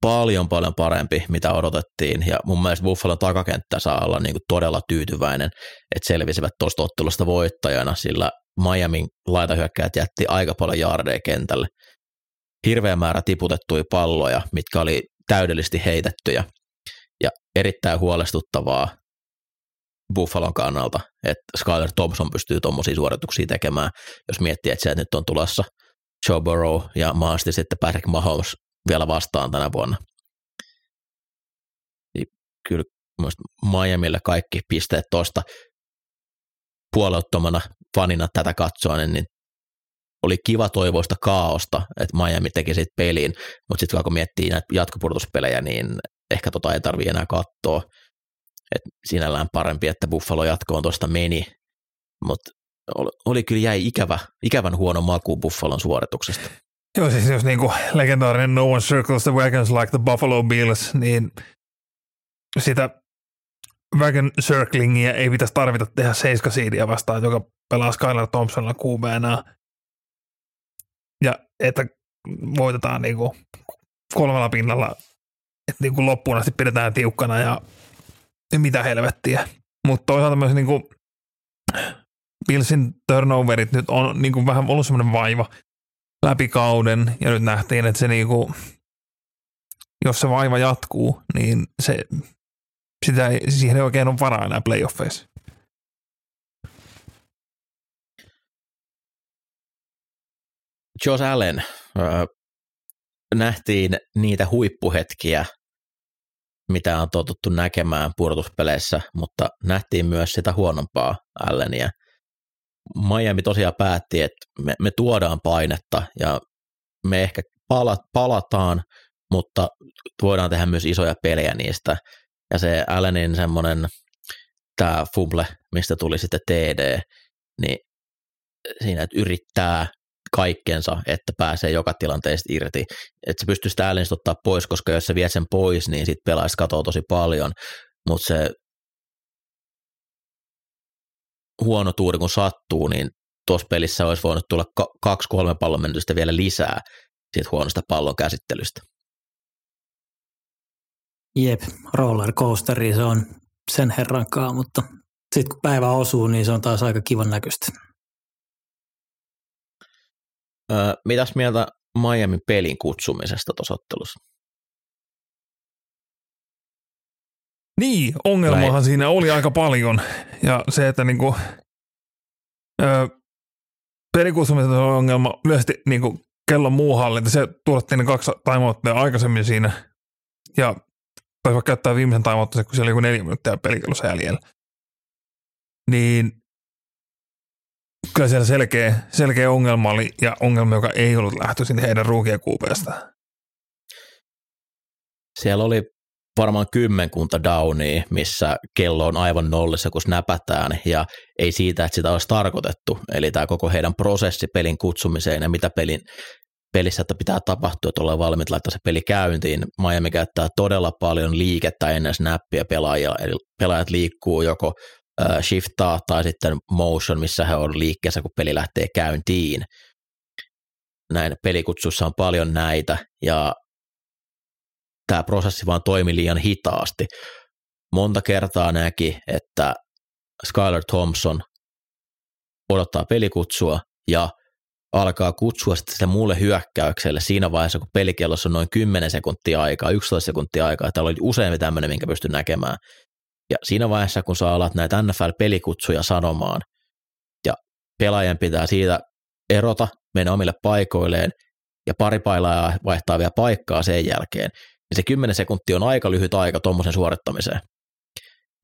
paljon paljon parempi, mitä odotettiin, ja mun mielestä Buffalo takakenttä saa olla niin kuin todella tyytyväinen, että selvisivät tuosta ottelusta voittajana, sillä Miamin laitahyökkäjät jätti aika paljon jaardeja kentälle. Hirveä määrä tiputettuja palloja, mitkä oli täydellisesti heitettyjä, ja erittäin huolestuttavaa Buffalon kannalta, että Skyler Thompson pystyy tuommoisia suorituksia tekemään, jos miettii, että se nyt on tulossa Joe Burrow ja maasti sitten Patrick Mahomes vielä vastaan tänä vuonna. Niin kyllä Miamille kaikki pisteet tuosta puoleuttomana fanina tätä katsoen, niin oli kiva toivoista kaaosta, että Miami teki siitä peliin, mutta sitten kun miettii näitä jatkopurtuspelejä, niin ehkä tota ei tarvitse enää katsoa. Et sinällään parempi, että Buffalo jatkoon tuosta meni, mutta oli, kyllä jäi ikävä, ikävän huono maku Buffalon suorituksesta. Joo, siis jos niinku legendaarinen No One Circles the Wagons like the Buffalo Bills, niin sitä wagon circlingia ei pitäisi tarvita tehdä seiska siidiä vastaan, joka pelaa Skylar Thompsonilla QBnä. Ja että voitetaan niinku kolmella pinnalla, että niinku loppuun asti pidetään tiukkana ja mitä helvettiä. Mutta toisaalta myös niinku Billsin turnoverit nyt on niinku vähän ollut semmoinen vaiva – läpi kauden ja nyt nähtiin, että se niinku, jos se vaiva jatkuu, niin se, sitä ei, siihen ei oikein ole varaa enää playoffeissa. Josh Allen, äh, nähtiin niitä huippuhetkiä, mitä on totuttu näkemään pudotuspeleissä, mutta nähtiin myös sitä huonompaa Allenia. Miami tosiaan päätti, että me, me tuodaan painetta ja me ehkä palat, palataan, mutta voidaan tehdä myös isoja pelejä niistä. Ja se Allenin semmoinen tämä fumble, mistä tuli sitten TD, niin siinä, että yrittää kaikkensa, että pääsee joka tilanteesta irti. Että se pystyy sitä Allenista ottaa pois, koska jos se vie sen pois, niin sitten pelaajista katoaa tosi paljon, mutta se huono tuuri kun sattuu, niin tuossa pelissä olisi voinut tulla kaksi-kolme pallon menetystä vielä lisää siitä huonosta pallon käsittelystä. Jep, roller coasteri se on sen herrankaan, mutta sitten kun päivä osuu, niin se on taas aika kivan näköistä. Öö, mitäs mieltä Miami pelin kutsumisesta tuossa ottelussa? Niin, ongelmahan Vai? siinä oli aika paljon. Ja se, että niinku, ö, pelikutsumisen ongelma yleisesti niinku kellon muu hallinta. Se tuotettiin ne kaksi timeouttia aikaisemmin siinä ja taisi vaikka käyttää viimeisen timeouttinsa, kun siellä oli joku neljä minuuttia pelikellossa jäljellä. Niin kyllä siellä selkeä, selkeä ongelma oli ja ongelma, joka ei ollut lähtöisin heidän ruukien kuupeesta. Siellä oli varmaan kymmenkunta downia, missä kello on aivan nollissa, kun näpätään, ja ei siitä, että sitä olisi tarkoitettu. Eli tämä koko heidän prosessi pelin kutsumiseen ja mitä pelin, pelissä että pitää tapahtua, että ollaan valmiit laittaa se peli käyntiin. Miami käyttää todella paljon liikettä ennen snappia pelaajia, eli pelaajat liikkuu joko shiftaa tai sitten motion, missä he on liikkeessä, kun peli lähtee käyntiin. Näin pelikutsussa on paljon näitä, ja tämä prosessi vaan toimi liian hitaasti. Monta kertaa näki, että Skyler Thompson odottaa pelikutsua ja alkaa kutsua sitten sitä muulle hyökkäykselle siinä vaiheessa, kun pelikellossa on noin 10 sekuntia aikaa, 11 sekuntia aikaa. Täällä oli useammin tämmöinen, minkä pystyn näkemään. Ja siinä vaiheessa, kun sä alat näitä NFL-pelikutsuja sanomaan, ja pelaajan pitää siitä erota, mennä omille paikoilleen, ja pari pailaa vaihtaa vielä paikkaa sen jälkeen, niin se 10 sekuntia on aika lyhyt aika tuommoisen suorittamiseen.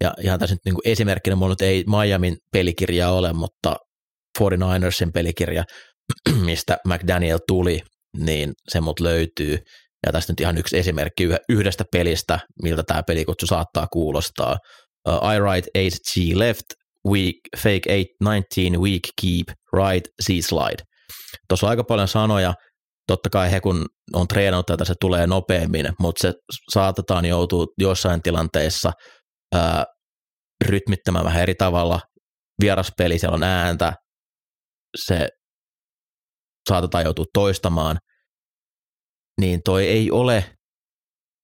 Ja ihan tässä nyt niin kuin esimerkkinä, mulla nyt ei Miamin pelikirja ole, mutta 49ersin pelikirja, mistä McDaniel tuli, niin se mut löytyy. Ja tästä nyt ihan yksi esimerkki yhdestä pelistä, miltä tämä pelikutsu saattaa kuulostaa. Uh, I write 8G left, weak, fake 819, weak keep, right, Z slide. Tuossa on aika paljon sanoja, totta kai he kun on treenannut tätä, se tulee nopeammin, mutta se saatetaan joutua jossain tilanteissa ää, rytmittämään vähän eri tavalla. Vieraspeli, siellä on ääntä, se saatetaan joutua toistamaan, niin toi ei ole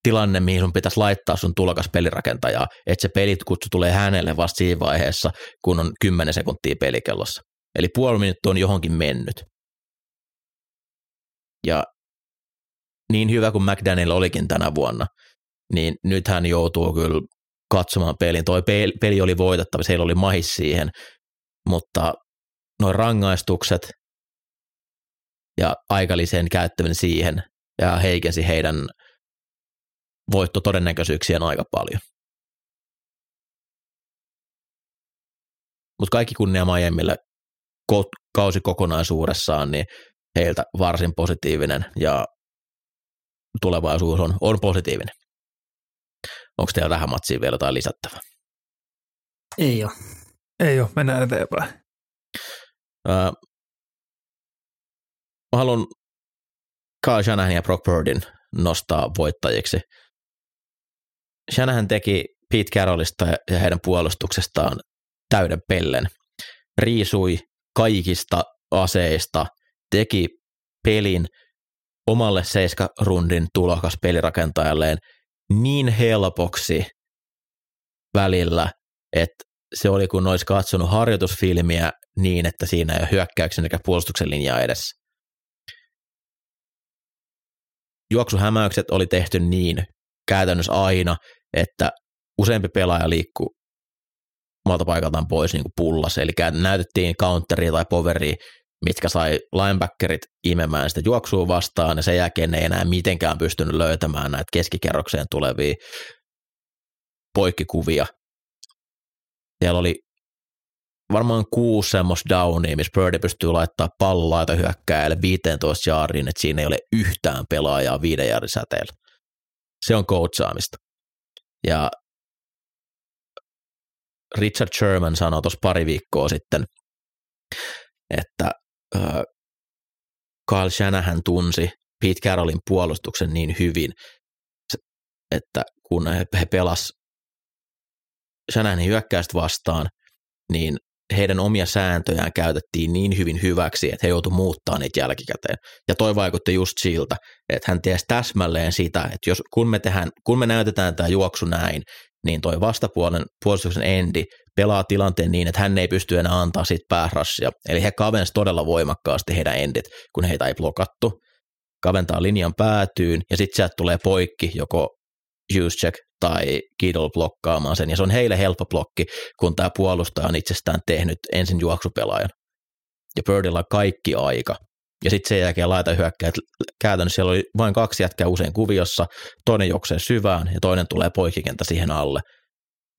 tilanne, mihin sun pitäisi laittaa sun tulokas pelirakentajaa, että se pelikutsu tulee hänelle vasta siinä vaiheessa, kun on 10 sekuntia pelikellossa. Eli puoli minuuttia on johonkin mennyt. Ja niin hyvä kuin McDaniel olikin tänä vuonna, niin nyt hän joutuu kyllä katsomaan pelin. Toi peli oli voitettava, heillä oli mahis siihen, mutta noin rangaistukset ja aikaliseen käyttäminen siihen ja heikensi heidän voittotodennäköisyyksiään aika paljon. Mutta kaikki kunnia Miamille kausi kokonaisuudessaan, niin heiltä varsin positiivinen ja tulevaisuus on, on positiivinen. Onko teillä tähän matsiin vielä jotain lisättävää? Ei ole. Ei ole, mennään eteenpäin. Öö, mä haluan Kyle Shanahan ja Brock Birdin nostaa voittajiksi. Shanahan teki Pete Carrollista ja heidän puolustuksestaan täyden pellen. Riisui kaikista aseista, teki pelin omalle seiskarundin tulokas pelirakentajalleen niin helpoksi välillä, että se oli kun olisi katsonut harjoitusfilmiä niin, että siinä ei ole hyökkäyksen eikä puolustuksen linjaa edessä. Juoksuhämäykset oli tehty niin käytännössä aina, että useampi pelaaja liikkuu omalta paikaltaan pois niin kuin pullas, eli näytettiin counteria tai poveria, mitkä sai linebackerit imemään sitä juoksua vastaan, ja sen jälkeen ne ei enää mitenkään pystynyt löytämään näitä keskikerrokseen tulevia poikkikuvia. Siellä oli varmaan kuusi semmoista downia, missä Birdie pystyy laittaa palloa hyökkääjälle 15 jaariin, että siinä ei ole yhtään pelaajaa viiden jaarin säteellä. Se on coachaamista. Ja Richard Sherman sanoi tuossa pari viikkoa sitten, että Carl Shanahan tunsi Pete Carrollin puolustuksen niin hyvin, että kun he, he pelas Shanahanin hyökkäystä vastaan, niin heidän omia sääntöjään käytettiin niin hyvin hyväksi, että he joutuivat muuttaa niitä jälkikäteen. Ja toi vaikutti just siltä, että hän tiesi täsmälleen sitä, että jos, kun, me tehdään, kun me näytetään tämä juoksu näin, niin toi vastapuolen puolustuksen endi pelaa tilanteen niin, että hän ei pysty enää antaa siitä päärassia. Eli he kavensivat todella voimakkaasti heidän endit, kun heitä ei blokattu. Kaventaa linjan päätyyn ja sitten sieltä tulee poikki joko Juszczyk tai Kidol blokkaamaan sen, ja se on heille helppo blokki, kun tämä puolustaja on itsestään tehnyt ensin juoksupelaajan. Ja Birdilla on kaikki aika ja sitten sen jälkeen laita hyökkäät. Käytännössä siellä oli vain kaksi jätkää usein kuviossa, toinen juoksee syvään ja toinen tulee poikikentä siihen alle.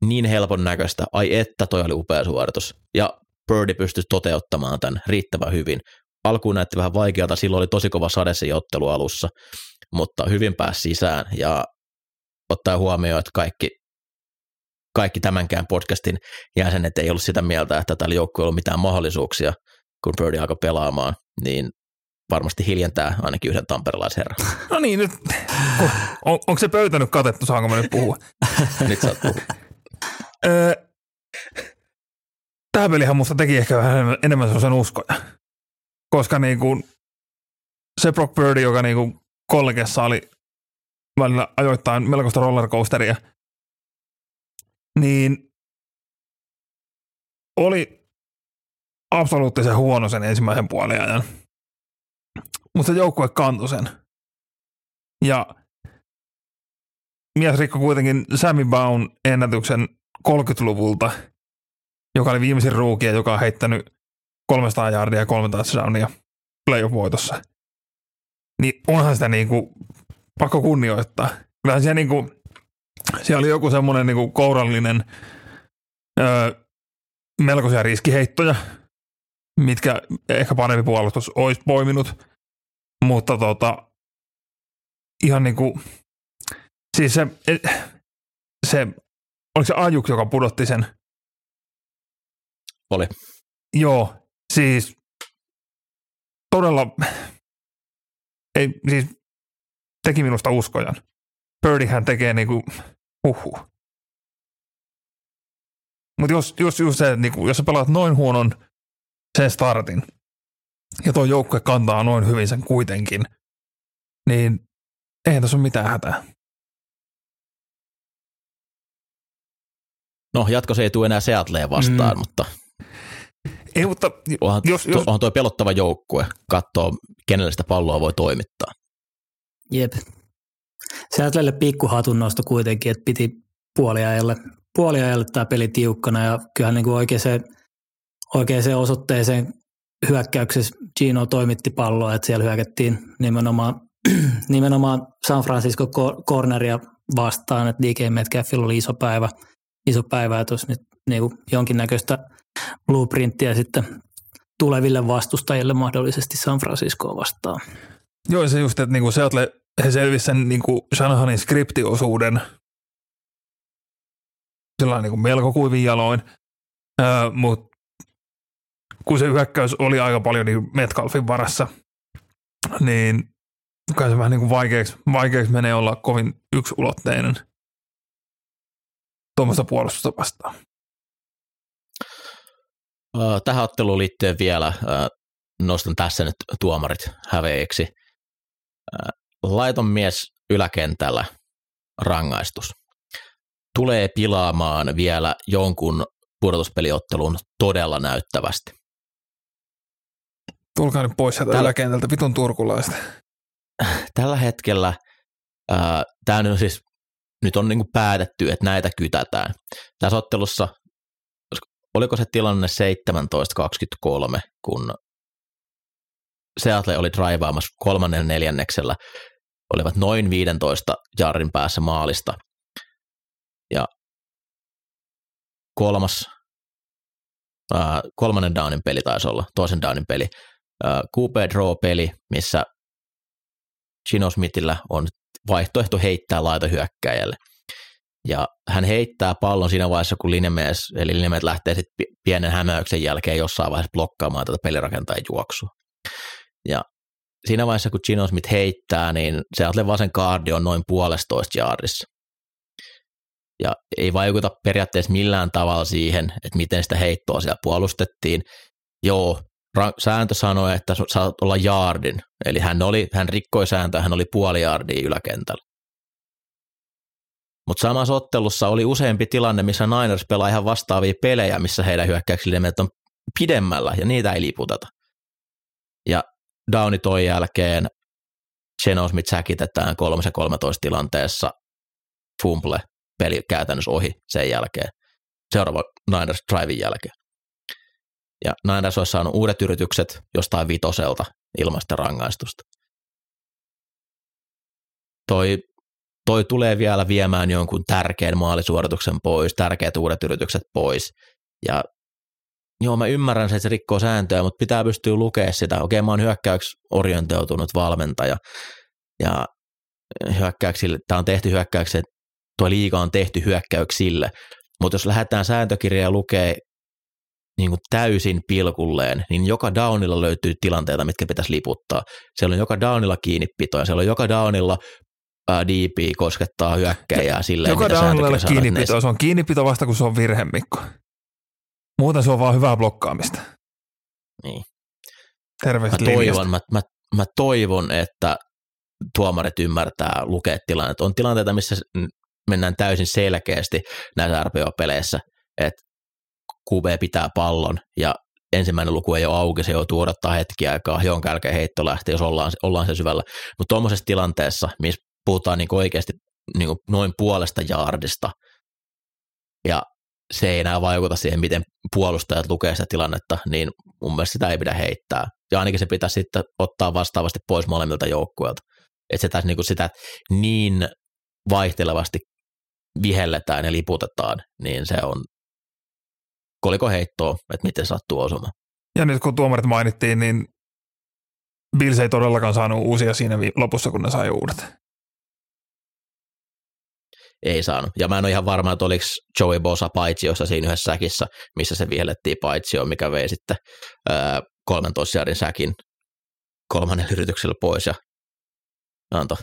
Niin helpon näköistä, ai että toi oli upea suoritus. Ja Birdie pystyi toteuttamaan tämän riittävän hyvin. Alkuun näytti vähän vaikealta, silloin oli tosi kova sade se ottelu alussa, mutta hyvin pääsi sisään ja ottaa huomioon, että kaikki, kaikki tämänkään podcastin jäsenet ei ollut sitä mieltä, että tällä joukkueella on mitään mahdollisuuksia, kun Birdie alkoi pelaamaan, niin varmasti hiljentää ainakin yhden tamperelaisherran. No niin, nyt on, onko se pöytä nyt katettu, saanko mä nyt puhua? nyt saat puhua. Öö, tämä pelihän musta teki ehkä vähän enemmän, sellaisen uskoja. Koska niin kuin se Brock Birdie, joka niin kuin kollegessa oli välillä ajoittain melkoista rollercoasteria, niin oli absoluuttisen huono sen ensimmäisen puolen ajan. Mutta se joukkue kantoi sen. Ja mies rikko kuitenkin Sammy Baun ennätyksen 30-luvulta, joka oli viimeisin ruukia, joka on heittänyt 300 jardia ja 3 touchdownia playoff-voitossa. Niin onhan sitä niinku pakko kunnioittaa. Kyllähän siellä, niinku, siellä oli joku semmoinen niinku kourallinen öö, melkoisia riskiheittoja, mitkä ehkä parempi puolustus olisi poiminut, mutta tota, ihan niinku, siis se, se, oliko se Ajuk, joka pudotti sen? Oli. Joo, siis todella, ei, siis teki minusta uskojan. Birdihän tekee niinku, uhu. Mutta jos, jos, jos, se, niinku, jos sä pelaat noin huonon sen startin, ja tuo joukkue kantaa noin hyvin sen kuitenkin, niin eihän tässä ole mitään hätää. No jatko se ei tule enää Seattleen vastaan, mm. mutta ei, mutta onhan, jos, jos... onhan tuo pelottava joukkue katsoa, kenelle sitä palloa voi toimittaa. Jep. Seattlelle pikkuhatun nosto kuitenkin, että piti puoliajalle, puoliajalle tämä peli tiukkana ja kyllähän niin oikeaan, oikeaan osoitteeseen hyökkäyksessä Gino toimitti palloa, että siellä hyökättiin nimenomaan, nimenomaan San Francisco corneria vastaan, että DK Metcalfilla oli iso päivä, iso päivä että nyt niin kuin jonkinnäköistä blueprinttiä sitten tuleville vastustajille mahdollisesti San Franciscoa vastaan. Joo, se just, että niinku Seattle, he selvisi sen niinku Shanahanin skriptiosuuden sillä niinku melko kuivin jaloin, öö, mutta kun se hyökkäys oli aika paljon niin Metcalfin varassa, niin kai se vähän niin kuin vaikeaksi, vaikeaksi menee olla kovin yksulotteinen tuommoista puolustusta vastaan. Tähän otteluun liittyen vielä nostan tässä nyt tuomarit häveiksi. Laiton mies yläkentällä rangaistus. Tulee pilaamaan vielä jonkun pudotuspeliottelun todella näyttävästi. Tulkaa nyt pois sieltä Tällä, yläkentältä, vitun turkulaista. Tällä hetkellä tämä on siis, nyt on niinku päätetty, että näitä kytätään. Tässä ottelussa oliko se tilanne 17-23, kun Seattle oli draivaamassa kolmannen neljänneksellä, olivat noin 15 jarrin päässä maalista. Ja kolmas, äh, kolmannen downin peli taisi olla, toisen downin peli, QP Draw-peli, missä Gino Smithillä on vaihtoehto heittää laitohyökkäjälle – ja hän heittää pallon siinä vaiheessa, kun linjamies, eli linjamies lähtee sitten pienen hämäyksen jälkeen jossain vaiheessa blokkaamaan tätä pelirakentajan juoksua. Ja siinä vaiheessa, kun Gino Smith heittää, niin se vasen kaardi on noin puolestoista jaarissa. Ja ei vaikuta periaatteessa millään tavalla siihen, että miten sitä heittoa siellä puolustettiin. Joo, sääntö sanoi, että saat olla jaardin, eli hän, oli, hän rikkoi sääntöä, hän oli puoli jaardia yläkentällä. Mutta samassa ottelussa oli useampi tilanne, missä Niners pelaa ihan vastaavia pelejä, missä heidän hyökkäyksille on pidemmällä ja niitä ei liputeta. Ja Downi toi jälkeen Geno Smith säkitetään 3-13 tilanteessa fumble peli käytännössä ohi sen jälkeen, seuraava Niners drivein jälkeen. Ja Niners olisi saanut uudet yritykset jostain vitoselta ilmaista rangaistusta. Toi, toi tulee vielä viemään jonkun tärkeän maalisuorituksen pois, tärkeät uudet yritykset pois. Ja joo, mä ymmärrän se, että se rikkoo sääntöjä, mutta pitää pystyä lukemaan sitä. Okei, mä oon hyökkäyksi orientoitunut valmentaja ja hyökkäyksille, tämä on tehty hyökkäyksille, tuo liiga on tehty hyökkäyksille, mutta jos lähdetään sääntökirjaa lukee niin kuin täysin pilkulleen, niin joka downilla löytyy tilanteita, mitkä pitäisi liputtaa. Siellä on joka downilla kiinnipitoja, siellä on joka downilla ää, DP koskettaa hyökkäjää silleen, Joka downilla kiinnipito, se on kiinnipito vasta kun se on virhe, Mikko. Muuten se on vaan hyvää blokkaamista. Niin. Mä Terveiset linjasta. toivon, mä, mä, mä toivon, että tuomarit ymmärtää lukea tilanteet. On tilanteita, missä mennään täysin selkeästi näissä RPO-peleissä, että QB pitää pallon ja ensimmäinen luku ei ole auki, se joutuu odottaa hetki aikaa, jonka jälkeen heitto lähtee, jos ollaan, ollaan sen syvällä. Mutta tuommoisessa tilanteessa, missä puhutaan niinku oikeasti niinku noin puolesta jaardista, ja se ei enää vaikuta siihen, miten puolustajat lukee sitä tilannetta, niin mun mielestä sitä ei pidä heittää. Ja ainakin se pitäisi sitten ottaa vastaavasti pois molemmilta joukkueilta. Että se taisi niinku sitä niin vaihtelevasti vihelletään ja liputetaan, niin se on koliko heittoa, että miten sattuu osumaan. Ja nyt kun tuomarit mainittiin, niin Bills ei todellakaan saanut uusia siinä lopussa, kun ne sai uudet. Ei saanut. Ja mä en ole ihan varma, että oliko Joey Bosa paitsiossa siinä yhdessä säkissä, missä se vihellettiin paitsioon, mikä vei sitten ää, 13 jardin säkin kolmannen yrityksellä pois ja antoi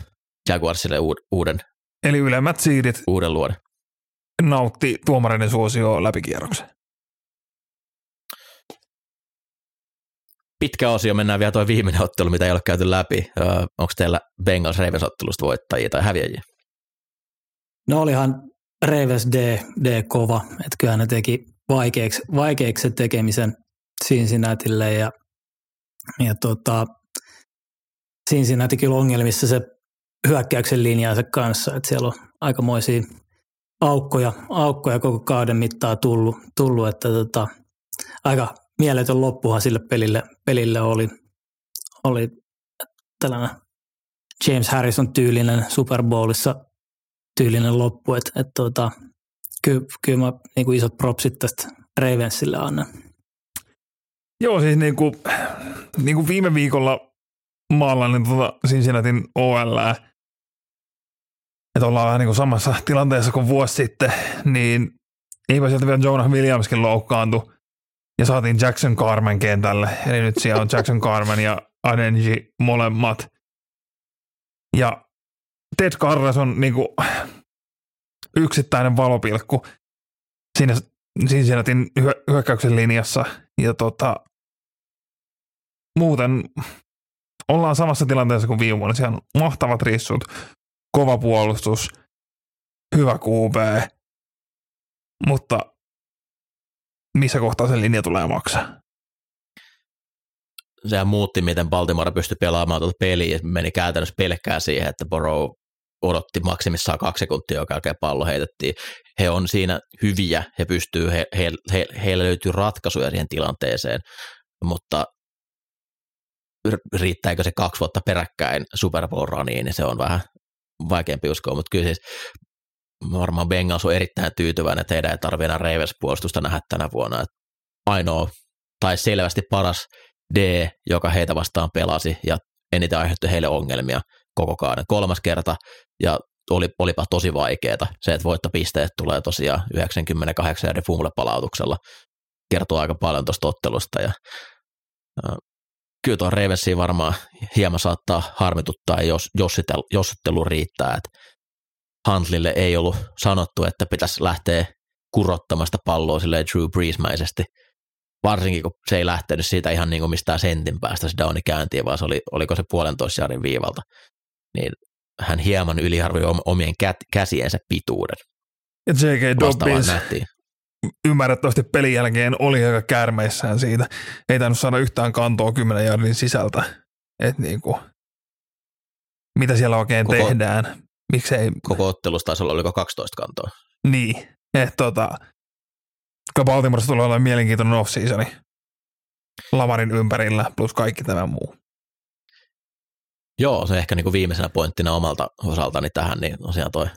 Jaguarsille uud- uuden, Eli ylemmät siidit uuden luoden. nautti tuomareiden suosio läpikierroksen. Pitkä osio, mennään vielä tuo viimeinen ottelu, mitä ei ole käyty läpi. Onko teillä Bengals Ravens ottelusta voittajia tai häviäjiä? No olihan Ravens D, D kova, että kyllähän ne teki vaikeaksi, vaikeaksi sen tekemisen Cincinnatille ja, ja tota, Cincinnati kyllä ongelmissa se hyökkäyksen linjansa kanssa, että siellä on aikamoisia aukkoja, aukkoja koko kauden mittaan tullut, tullut että tota, aika mieletön loppuhan sille pelille, pelille oli, oli tällainen James Harrison tyylinen Super Bowlissa tyylinen loppu, että et tota, kyllä, kyllä mä niin kuin isot propsit tästä Ravensille annan. Joo, siis niin kuin, niin kuin viime viikolla maalailin tuota Cincinnatin OL, että ollaan vähän niin kuin samassa tilanteessa kuin vuosi sitten, niin eipä sieltä vielä Jonah Williamskin loukkaantui ja saatiin Jackson Carmen kentälle. Eli nyt siellä on Jackson Carmen ja Adenji molemmat. Ja Ted Carras on niin kuin yksittäinen valopilkku siinä Cincinnatin hyö- hyökkäyksen linjassa. Ja tota, muuten ollaan samassa tilanteessa kuin viime vuonna. Siellä on mahtavat rissut, kova puolustus, hyvä QB, mutta missä kohtaa se linja tulee maksaa? Sehän muutti, miten Baltimore pystyi pelaamaan tuota peliä. Meni käytännössä pelkkää siihen, että Borough odotti maksimissaan kaksi sekuntia, joka jälkeen pallo heitettiin. He on siinä hyviä, he pystyy, he, he, he, heillä löytyy ratkaisuja siihen tilanteeseen, mutta riittääkö se kaksi vuotta peräkkäin Super Bowl niin se on vähän vaikeampi uskoa, mutta kyllä siis varmaan Bengals on erittäin tyytyväinen, että heidän ei tarvitse enää Ravens-puolustusta nähdä tänä vuonna. Että ainoa tai selvästi paras D, joka heitä vastaan pelasi ja eniten aiheutti heille ongelmia koko kauden. Kolmas kerta ja oli, olipa tosi vaikeeta. Se, että voittopisteet tulee tosiaan 98 ja fumble-palautuksella kertoo aika paljon tuosta ottelusta ja äh, kyllä tuo Ravensiin varmaan hieman saattaa harmituttaa, jos jossittelu, jossittelu riittää, että Huntlille ei ollut sanottu, että pitäisi lähteä kurottamasta palloa silleen Drew Breesmäisesti, varsinkin kun se ei lähtenyt siitä ihan niin kuin mistään sentin päästä se downi käyntiin, vaan se oli, oliko se puolentoista jaarin viivalta, niin hän hieman yliarvioi omien käsiensä pituuden. Ja J.K. Dobbins ymmärrettävästi pelin jälkeen oli aika kärmeissään siitä. Ei tainnut saada yhtään kantoa 10 jardin sisältä. Et niinku, mitä siellä oikein Koko- tehdään. Miksei, Koko ottelussa taisi olla, oliko 12 kantoa. niin. Et tota, Baltimoressa tulee olemaan mielenkiintoinen off-seasoni Lamarin ympärillä plus kaikki tämä muu. Joo, se ehkä niin kuin viimeisenä pointtina omalta osaltani tähän, niin tosiaan toi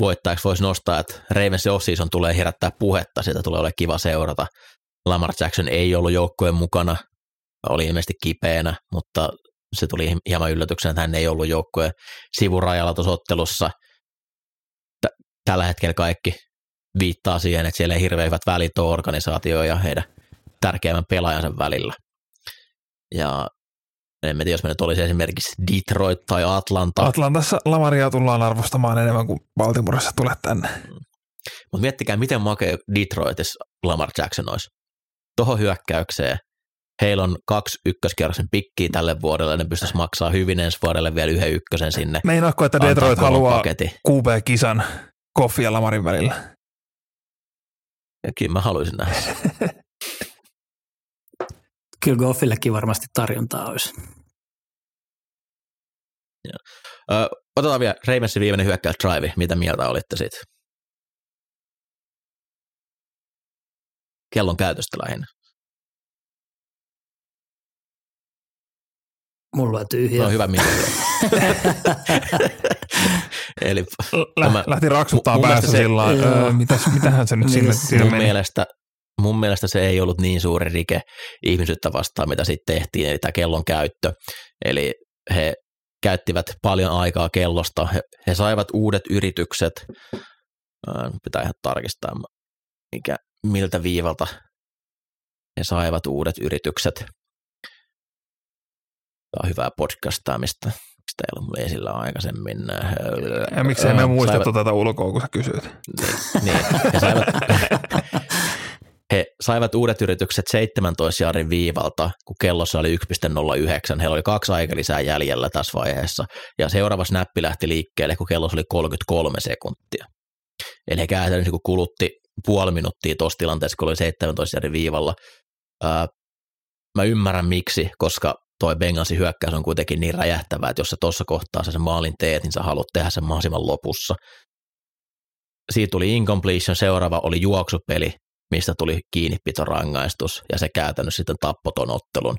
voittajaksi voisi nostaa, että Ravensin off-season tulee herättää puhetta, sitä tulee olla kiva seurata. Lamar Jackson ei ollut joukkojen mukana, oli ilmeisesti kipeänä, mutta se tuli hieman yllätyksenä, että hän ei ollut joukkojen sivurajalla tuossa ottelussa. Tällä hetkellä kaikki viittaa siihen, että siellä ei hirveän hyvät välit ole organisaatio ja heidän tärkeimmän pelaajansa välillä. Ja en tiedä, jos me nyt olisi esimerkiksi Detroit tai Atlanta. Atlantassa Lamaria tullaan arvostamaan enemmän kuin Baltimoressa tulee tänne. Mutta miettikää, miten makea Detroitissa Lamar Jackson olisi. Tuohon hyökkäykseen heillä on kaksi ykköskierroksen pikkiä tälle vuodelle, ne pystyisi maksaa hyvin ensi vuodelle vielä yhden ykkösen sinne. Meinaatko, että Detroit haluaa QB-kisan Koffi ja Lamarin välillä? Ja kyllä mä haluaisin nähdä Kyllä Goffillekin varmasti tarjontaa olisi. Ö, otetaan vielä Ravensin viimeinen hyökkäys drive. Mitä mieltä olitte siitä? Kellon käytöstä lähinnä. Mulla on tyhjä. No hyvä mieltä. Eli Lä, tämä, lähti raksuttaa päässä se, sillä öö, mitäs, mitähän se nyt sinne, sinne mun meni? Mielestä, mun mielestä se ei ollut niin suuri rike ihmisyyttä vastaan, mitä sitten tehtiin, eli tämä kellon käyttö. Eli he käyttivät paljon aikaa kellosta. He, he saivat uudet yritykset, pitää ihan tarkistaa, mikä, miltä viivalta he saivat uudet yritykset. Tämä on hyvää podcastaamista. Miksi teillä on esillä aikaisemmin? Ja miksei me muistettu saivat, tätä ulkoa, kun sä kysyit? Niin, niin. He saivat, he saivat uudet yritykset 17 jaarin viivalta, kun kellossa oli 1.09. Heillä oli kaksi lisää jäljellä tässä vaiheessa. Ja seuraava snappi lähti liikkeelle, kun kellossa oli 33 sekuntia. Eli he käytännössä kun kulutti puoli minuuttia tuossa tilanteessa, kun oli 17 jaarin viivalla. Ää, mä ymmärrän miksi, koska toi Bengalsin hyökkäys on kuitenkin niin räjähtävä, että jos sä tuossa kohtaa sä sen maalin teet, niin sä haluat tehdä sen mahdollisimman lopussa. Siitä tuli incompletion, seuraava oli juoksupeli, mistä tuli kiinnipitorangaistus, ja se käytännössä sitten tappoton ottelun.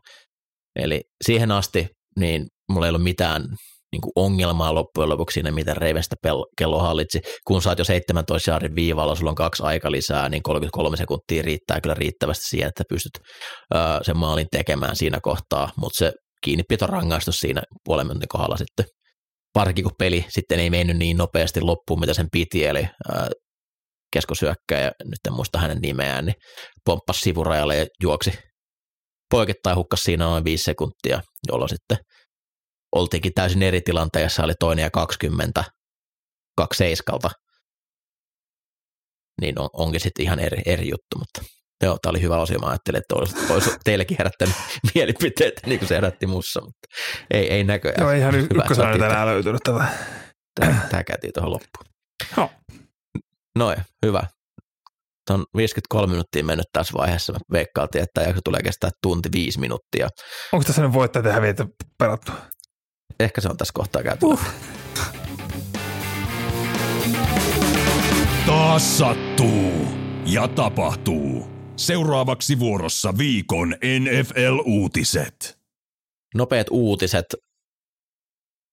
Eli siihen asti niin mulla ei ollut mitään niin kuin ongelmaa loppujen lopuksi siinä, miten Reivestä kello hallitsi. Kun saat jo 17 jaarin viivalla, sulla on kaksi aika lisää, niin 33 sekuntia riittää kyllä riittävästi siihen, että pystyt öö, sen maalin tekemään siinä kohtaa, mutta se rangaistus siinä puolen minuutin kohdalla sitten, varsinkin kun peli sitten ei mennyt niin nopeasti loppuun, mitä sen piti, eli keskosyökkäjä, nyt en muista hänen nimeään, niin pomppasi sivurajalle ja juoksi poikittain hukkas siinä noin viisi sekuntia, jolloin sitten oltiinkin täysin eri tilanteessa, oli toinen ja 20, kaksi seiskalta, niin on, onkin sitten ihan eri, eri juttu, mutta joo, tämä oli hyvä osio, mä ajattelin, että olisi, olisi teillekin herättänyt mielipiteet, niin kuin se herätti mussa, mutta ei, ei näköjään. Joo, ihan ykkösellä enää löytynyt. Tämä, tämä käytiin tuohon loppuun. No. Noin, hyvä. On 53 minuuttia mennyt tässä vaiheessa. Me veikkaaltiin, että jakso tulee kestää tunti viisi minuuttia. Onko tässä nyt voittaja tehdä viitä pelattu? Ehkä se on tässä kohtaa käyty. Uh. Taas sattuu ja tapahtuu. Seuraavaksi vuorossa viikon NFL-uutiset. Nopeat uutiset.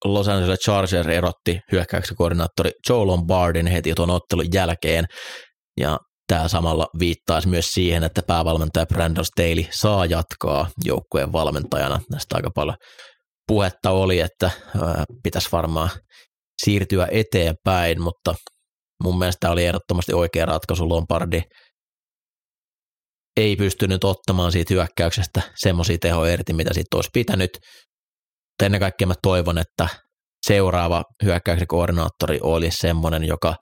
Los Angeles Chargers erotti hyökkäyksen koordinaattori Joe Lombardin heti tuon ottelun jälkeen. Ja tämä samalla viittaisi myös siihen, että päävalmentaja Brandon Staley saa jatkaa joukkueen valmentajana. Näistä aika paljon puhetta oli, että pitäisi varmaan siirtyä eteenpäin, mutta mun mielestä oli ehdottomasti oikea ratkaisu. Lombardi ei pystynyt ottamaan siitä hyökkäyksestä semmoisia tehoja irti, mitä siitä olisi pitänyt. Ennen kaikkea mä toivon, että seuraava hyökkäyksen koordinaattori olisi semmoinen, joka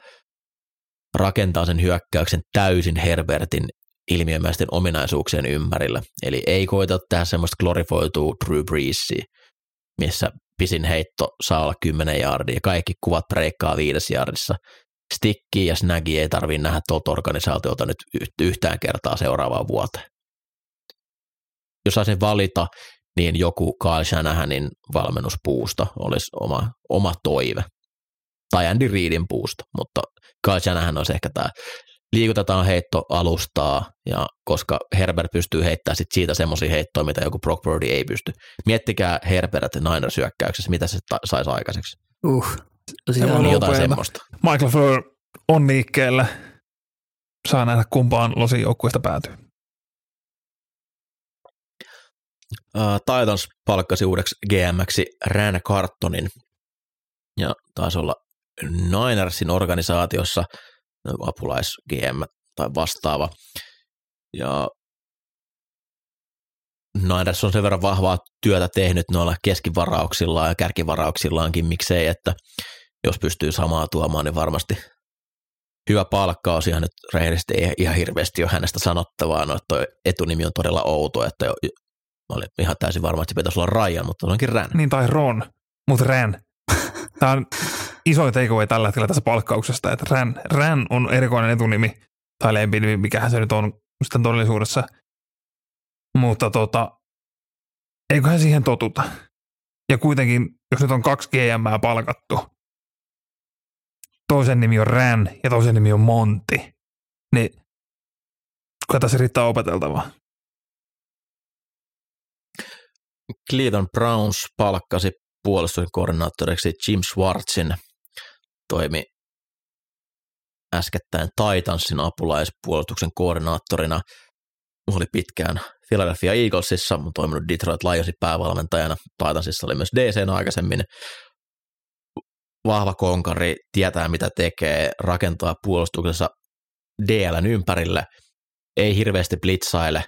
rakentaa sen hyökkäyksen täysin Herbertin ilmiömäisten ominaisuuksien ympärillä. Eli ei koita tehdä semmoista glorifoitua Drew Breesia, missä pisin heitto saa olla 10 jardia. Kaikki kuvat breikkaa viides jardissa. Stikki ja snagi ei tarvitse nähdä tuolta organisaatiolta nyt yhtään kertaa seuraavaan vuoteen. Jos saisin valita, niin joku Kyle Shanahanin valmennuspuusto olisi oma, oma toive. Tai Andy Reidin puusto, mutta Kyle Shanahan olisi ehkä tämä liikutetaan heittoalustaa, ja koska Herbert pystyy heittämään sit siitä semmoisia heittoja, mitä joku Brock Purdy ei pysty. Miettikää Herbert Niners hyökkäyksessä, mitä se ta- saisi aikaiseksi. Uh, Se siinä on Niin jotain semmoista. Michael Fleur on liikkeellä. Saa nähdä kumpaan losi joukkueesta päätyy. Uh, Titans palkkasi uudeksi GMksi Ran Cartonin ja taisi olla Ninersin organisaatiossa apulais-GM tai vastaava. Ja Niners on sen verran vahvaa työtä tehnyt noilla keskivarauksillaan ja kärkivarauksillaankin, miksei, että jos pystyy samaa tuomaan, niin varmasti hyvä palkkaus. Ihan nyt rehellisesti ei ihan hirveästi ole hänestä sanottavaa, no, toi etunimi on todella outo, että Mä olin ihan täysin varma, että se pitäisi olla Ryan, mutta se onkin Rän. Niin tai Ron, mutta Ren. Tämä on iso takeaway tällä hetkellä tässä palkkauksesta, että Ren, Ren on erikoinen etunimi tai lempinimi, mikähän se nyt on sitten todellisuudessa. Mutta tota, eiköhän siihen totuta. Ja kuitenkin, jos nyt on kaksi GM palkattu, toisen nimi on Ran ja toisen nimi on Monti, niin kyllä tässä riittää opeteltavaa. Cleveland Browns palkkasi puolustuksen koordinaattoriksi Jim Schwartzin, toimi äskettäin Titansin apulaispuolustuksen koordinaattorina. Oli pitkään Philadelphia Eaglesissa, on toiminut Detroit Lionsin päävalmentajana. Titansissa oli myös DC aikaisemmin. Vahva konkari, tietää mitä tekee, rakentaa puolustuksessa DLn ympärille, ei hirveästi blitzaile,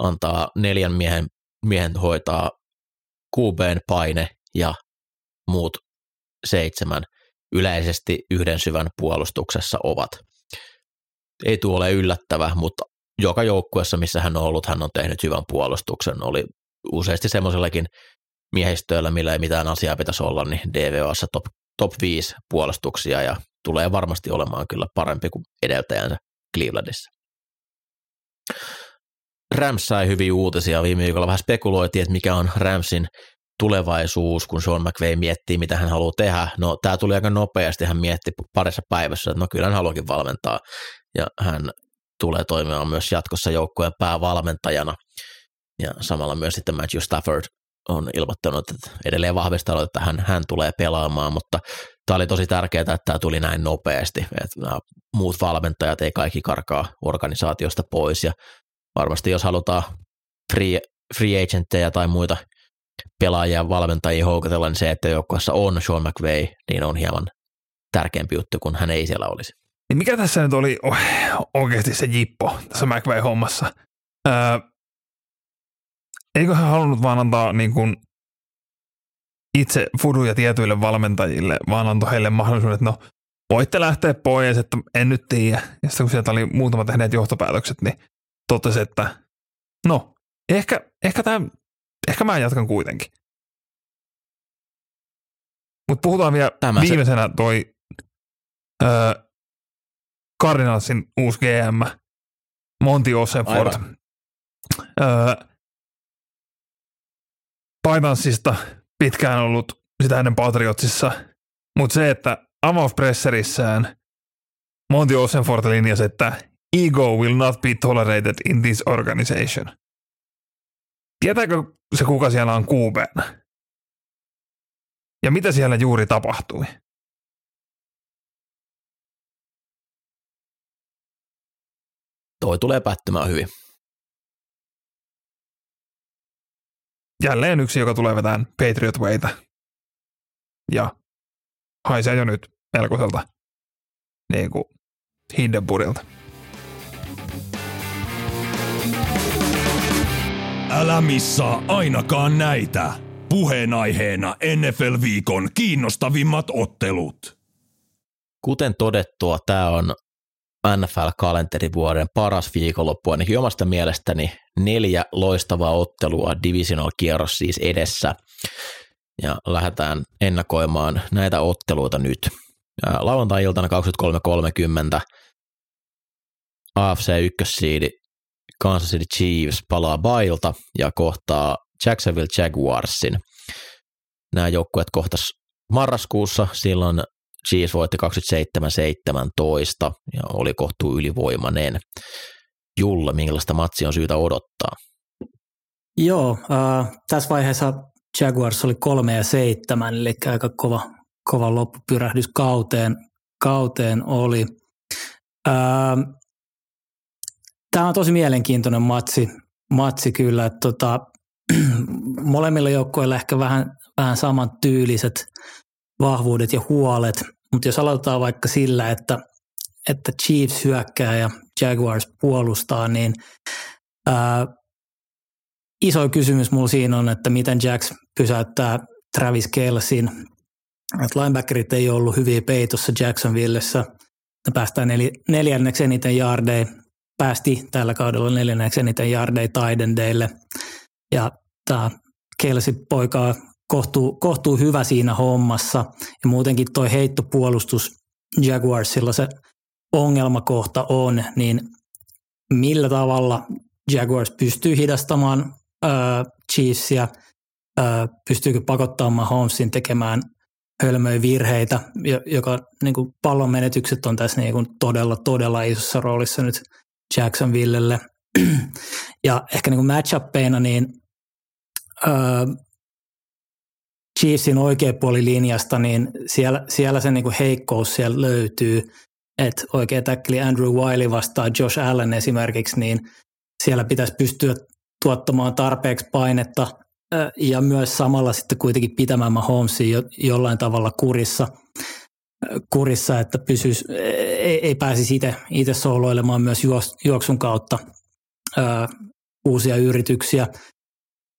antaa neljän miehen miehen hoitaa QBn paine ja muut seitsemän yleisesti yhden syvän puolustuksessa ovat. Ei tuo ole yllättävä, mutta joka joukkueessa, missä hän on ollut, hän on tehnyt hyvän puolustuksen. Oli useasti semmoisellakin miehistöillä, millä ei mitään asiaa pitäisi olla, niin DVOssa top, top 5 puolustuksia ja tulee varmasti olemaan kyllä parempi kuin edeltäjänsä Clevelandissa. Rams sai hyviä uutisia. Viime viikolla vähän spekuloitiin, että mikä on Ramsin tulevaisuus, kun Sean McVay miettii, mitä hän haluaa tehdä. No, tämä tuli aika nopeasti. Hän mietti parissa päivässä, että no kyllä hän haluakin valmentaa. Ja hän tulee toimimaan myös jatkossa joukkueen päävalmentajana. Ja samalla myös sitten Matthew Stafford on ilmoittanut, että edelleen vahvistanut, että hän, hän tulee pelaamaan, mutta tämä oli tosi tärkeää, että tämä tuli näin nopeasti, että nämä muut valmentajat ei kaikki karkaa organisaatiosta pois ja varmasti jos halutaan free, free agentteja tai muita pelaajia, valmentajia houkutella, niin se, että joukkueessa on Sean McVay, niin on hieman tärkeämpi juttu, kun hän ei siellä olisi. Niin mikä tässä nyt oli oikeasti se jippo tässä McVay-hommassa? Öö, eikö hän halunnut vaan antaa niin kuin itse fuduja tietyille valmentajille, vaan antoi heille mahdollisuuden, että no voitte lähteä pois, että en nyt tiedä. Ja sitten kun sieltä oli muutama tehneet johtopäätökset, niin totesi, että no, ehkä, ehkä, tämän, ehkä mä jatkan kuitenkin. Mutta puhutaan vielä Tämä se- viimeisenä toi öö, Cardinalsin uusi GM, Monty Osenford. Aivan. Öö, pitkään ollut sitä ennen Patriotsissa, mutta se, että avauspresserissään Monty Osenford linjasi, että ego will not be tolerated in this organization. Tietääkö se, kuka siellä on QBnä? Ja mitä siellä juuri tapahtui? Toi tulee päättymään hyvin. Jälleen yksi, joka tulee vetämään Patriot Waytä. Ja haisee jo nyt melkoiselta niin kuin Hindenburgilta. Älä missaa ainakaan näitä. Puheenaiheena NFL-viikon kiinnostavimmat ottelut. Kuten todettua, tämä on NFL-kalenterivuoden paras viikonloppu, ainakin omasta mielestäni neljä loistavaa ottelua, divisional kierros siis edessä. Ja lähdetään ennakoimaan näitä otteluita nyt. Lauantai-iltana 23.30 AFC 1 Kansas City Chiefs palaa bailta ja kohtaa Jacksonville Jaguarsin. Nämä joukkueet kohtas marraskuussa, silloin Chiefs voitti 27-17 ja oli kohtuu ylivoimainen. Julla, minkälaista matsia on syytä odottaa? Joo, äh, tässä vaiheessa Jaguars oli kolme ja seitsemän, eli aika kova, kova loppupyrähdys kauteen, kauteen oli. Äh, Tämä on tosi mielenkiintoinen matsi, matsi kyllä. Että tota, molemmilla joukkoilla ehkä vähän, vähän saman tyyliset vahvuudet ja huolet, mutta jos aloitetaan vaikka sillä, että, että Chiefs hyökkää ja Jaguars puolustaa, niin ää, iso kysymys mulla siinä on, että miten Jacks pysäyttää Travis Kelsin. Että linebackerit ei ollut hyviä peitossa Jacksonvillessä. Ne päästään neljänneksi eniten jardeja päästi tällä kaudella neljänneksi eniten jardeja Tidendeille. Ja tämä Kelsi poika kohtuu, kohtuu hyvä siinä hommassa. Ja muutenkin toi heittopuolustus Jaguarsilla se ongelmakohta on, niin millä tavalla Jaguars pystyy hidastamaan äh, Chiefsia, äh, pystyykö pakottamaan Mahomesin tekemään hölmöjä virheitä, joka niin kuin pallon menetykset on tässä niin kuin todella, todella isossa roolissa nyt Jacksonvillelle. ja ehkä niin kuin matchuppeina, niin öö, Chiefsin oikea puoli linjasta, niin siellä, siellä se niin heikkous siellä löytyy, että oikea täkkeli Andrew Wiley vastaa Josh Allen esimerkiksi, niin siellä pitäisi pystyä tuottamaan tarpeeksi painetta ja myös samalla sitten kuitenkin pitämään Mahomesin jo, jollain tavalla kurissa – kurissa, että pysyisi, ei, ei pääsisi itse sooloilemaan myös juoksun kautta ö, uusia yrityksiä.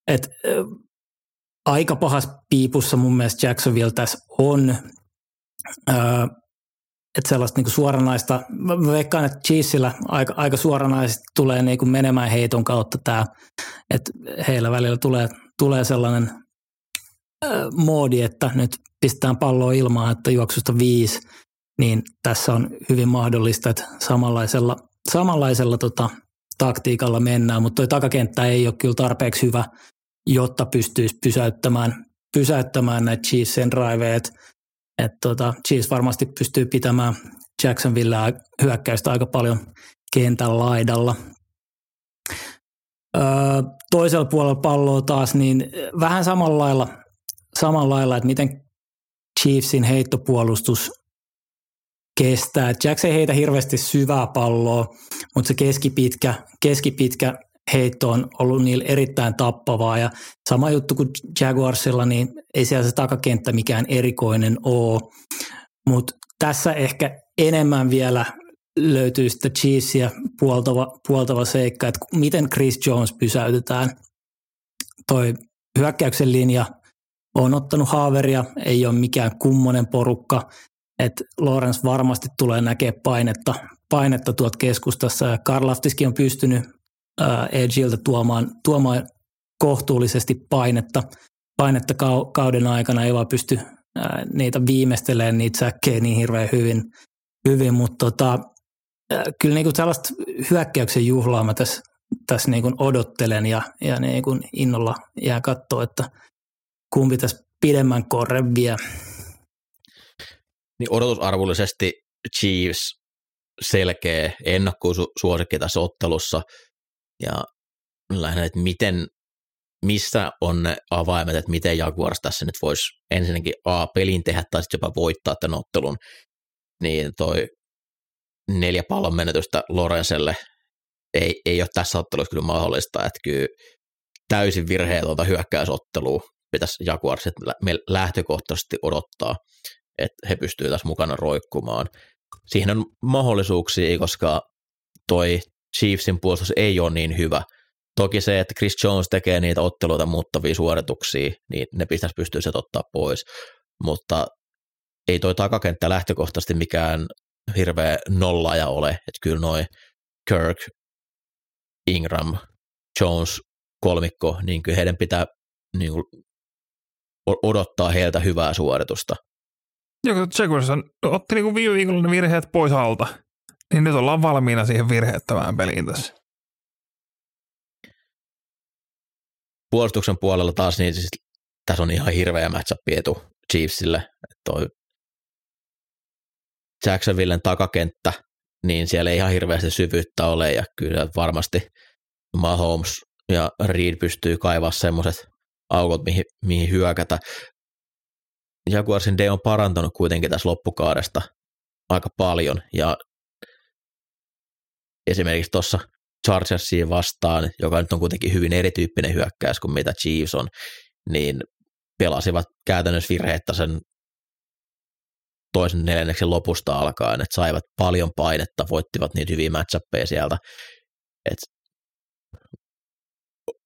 Et, ö, aika pahas piipussa mun mielestä Jacksonville tässä on. Ö, että sellaista niinku suoranaista, mä veikkaan, että Cheesillä aika, aika suoranaisesti tulee niinku menemään heiton kautta tämä, että heillä välillä tulee, tulee sellainen moodi, että nyt pistetään palloa ilmaan, että juoksusta viisi, niin tässä on hyvin mahdollista, että samanlaisella, samanlaisella tota, taktiikalla mennään, mutta tuo takakenttä ei ole kyllä tarpeeksi hyvä, jotta pystyisi pysäyttämään, pysäyttämään näitä driveja, että et tota, Chiefs varmasti pystyy pitämään Jacksonville hyökkäystä aika paljon kentän laidalla. Öö, toisella puolella palloa taas, niin vähän samalla lailla samalla lailla, että miten Chiefsin heittopuolustus kestää. Jacks ei heitä hirveästi syvää palloa, mutta se keskipitkä, keskipitkä heitto on ollut niillä erittäin tappavaa ja sama juttu kuin Jaguarsilla, niin ei siellä se takakenttä mikään erikoinen ole, mutta tässä ehkä enemmän vielä löytyy sitten Chiefsia puoltava, puoltava seikka, että miten Chris Jones pysäytetään. Toi hyökkäyksen linja on ottanut haaveria, ei ole mikään kummonen porukka, että Lorenz varmasti tulee näkemään painetta, painetta tuot keskustassa. Ja Karlaftiskin on pystynyt äh, Edgiltä tuomaan, tuomaan kohtuullisesti painetta, painetta kauden aikana, ei vaan pysty äh, niitä viimeistelemään niitä säkkejä niin hirveän hyvin, hyvin mutta tota, äh, kyllä niinku sellaista hyökkäyksen juhlaa mä tässä, tässä niinku odottelen ja, ja niinku innolla jää katsoa, että – kumpi tässä pidemmän korren vie. Niin odotusarvollisesti Chiefs selkeä ennakkosuosikki tässä ottelussa. Ja lähinnä, että miten, missä on ne avaimet, että miten Jaguars tässä nyt voisi ensinnäkin A, pelin tehdä tai sitten jopa voittaa tämän ottelun, niin toi neljä pallon menetystä Lorenzelle ei, ei ole tässä ottelussa kyllä mahdollista, että kyllä täysin virheetöntä hyökkäysottelua pitäisi Jaguarsit lähtökohtaisesti odottaa, että he pystyvät tässä mukana roikkumaan. Siihen on mahdollisuuksia, koska toi Chiefsin puolustus ei ole niin hyvä. Toki se, että Chris Jones tekee niitä otteluita muuttavia suorituksia, niin ne pitäisi pystyä se ottaa pois. Mutta ei toi takakenttä lähtökohtaisesti mikään hirveä nollaaja ole, että kyllä noin Kirk, Ingram, Jones, kolmikko, niin kyllä heidän pitää niin kuin odottaa heiltä hyvää suoritusta. Joo, Jaguars otti niin kuin viime viikolla ne virheet pois alta, niin nyt ollaan valmiina siihen virheettömään peliin tässä. Puolustuksen puolella taas, niin siis tässä on ihan hirveä matchup etu Chiefsille. Toi Jacksonvillen takakenttä, niin siellä ei ihan hirveästi syvyyttä ole ja kyllä varmasti Mahomes ja Reed pystyy kaivaa semmoiset aukot, mihin, mihin hyökätä. Jaguarsin D on parantanut kuitenkin tässä loppukaudesta aika paljon ja esimerkiksi tuossa Chargersiin vastaan, joka nyt on kuitenkin hyvin erityyppinen hyökkäys kuin mitä Chiefs on, niin pelasivat käytännössä virheettä sen toisen neljänneksen lopusta alkaen, että saivat paljon painetta, voittivat niitä hyviä matchappeja sieltä. Et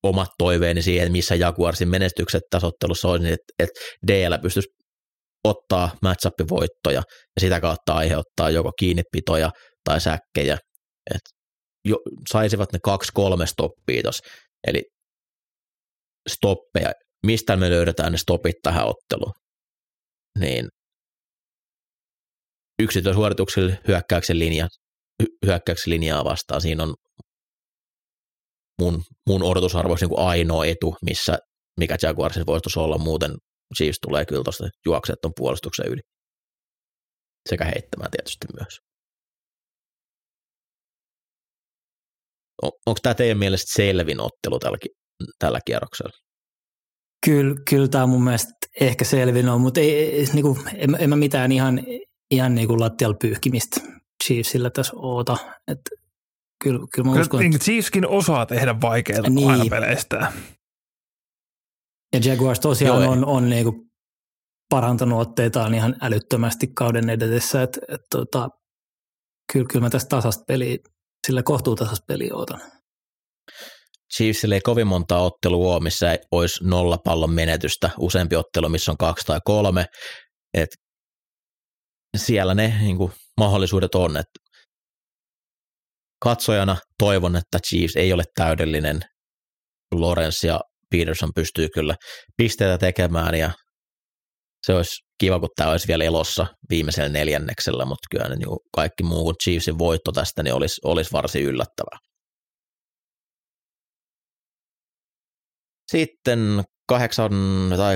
omat toiveeni siihen, missä Jaguarsin menestykset tasottelussa olisi, niin että, että DL pystyisi ottaa matchappivoittoja ja sitä kautta aiheuttaa joko kiinnipitoja tai säkkejä. Et jo, saisivat ne kaksi-kolme stoppia tos. Eli stoppeja, mistä me löydetään ne stopit tähän otteluun. Niin yksityissuorituksella hyökkäyksen, linja, hyökkäyksen linjaa vastaan. Siinä on mun, mun odotusarvo niin kuin ainoa etu, missä mikä Jaguarsissa voisi olla, muuten Chiefs tulee kyllä tuosta juokseet puolustuksen yli. Sekä heittämään tietysti myös. On, onko tämä teidän mielestä selvin ottelu tällä, tällä kierroksella? Kyllä, kyllä tämä mun mielestä ehkä selvin on, mutta ei, niin kuin, en, en mä mitään ihan ihan niin kuin lattialla pyyhkimistä Chiefsillä tässä oota. Että kyllä, kyllä mä kyllä, uskon, että... Chiefskin osaa tehdä vaikeita niin. aina peleistä. Ja Jaguars tosiaan Joo, on, on niin kuin parantanut otteitaan ihan älyttömästi kauden edetessä, että et, tota, kyllä, kyllä mä tästä tasasta peliä, sillä kohtuutasasta peliä ootan. Chiefsille ei kovin monta ottelua ole, missä olisi nollapallon menetystä, useampi ottelu, missä on kaksi tai kolme. Et siellä ne niin kuin, mahdollisuudet on. Että katsojana toivon, että Chiefs ei ole täydellinen. Lawrence ja Peterson pystyy kyllä pisteitä tekemään ja se olisi kiva, kun tämä olisi vielä elossa viimeisellä neljänneksellä, mutta kyllä niin kaikki muu kuin Chiefsin voitto tästä niin olisi, olisi varsin yllättävää. Sitten 8 tai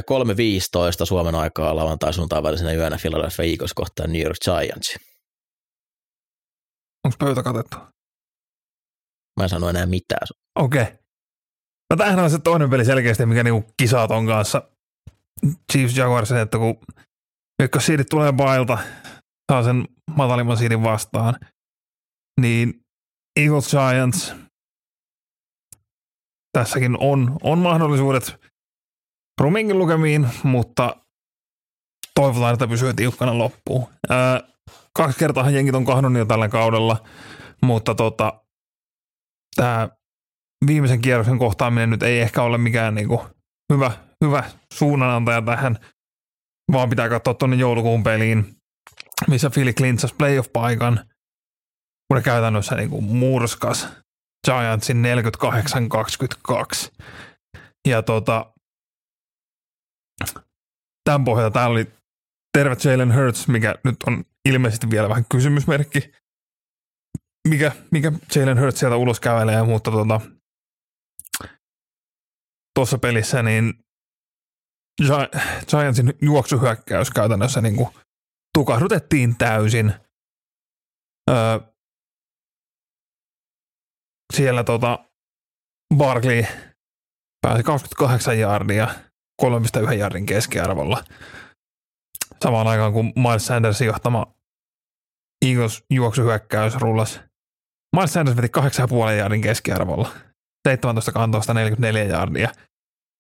3.15 Suomen aikaa lauantai sunnuntai välisenä yönä Philadelphia Eagles kohtaan New York Giants. Onko pöytä katettu? Mä en sano enää mitään. Okei. Okay. No tämähän on se toinen peli selkeästi, mikä niinku kisaa ton kanssa. Chiefs Jaguars, että kun ykkössiidit tulee bailta, saa sen matalimman siidin vastaan, niin Eagles Giants tässäkin on, on mahdollisuudet ruminkin lukemiin, mutta toivotaan, että pysyy tiukkana loppuun. Ää, kaksi kertaa jengit on kahdonnut jo tällä kaudella, mutta tota, tämä viimeisen kierroksen kohtaaminen nyt ei ehkä ole mikään niinku hyvä, hyvä suunnanantaja tähän, vaan pitää katsoa tuonne joulukuun peliin, missä Philly Clintsas playoff-paikan, kun käytännössä niinku murskas Giantsin 48-22. Ja tota, tämän pohjalta täällä oli terve Jalen Hurts, mikä nyt on ilmeisesti vielä vähän kysymysmerkki, mikä, mikä Jalen Hurts sieltä ulos kävelee, mutta tuota, tuossa pelissä niin Giantsin juoksuhyökkäys käytännössä niin kuin tukahdutettiin täysin. Öö, siellä tota Barkley pääsi 28 jardia 3,1 jardin keskiarvolla. Samaan aikaan kun Miles Sandersin johtama Eagles juoksuhyökkäys rullas. Miles Sanders veti 8,5 jardin keskiarvolla. 17 kantoista 44 jardia.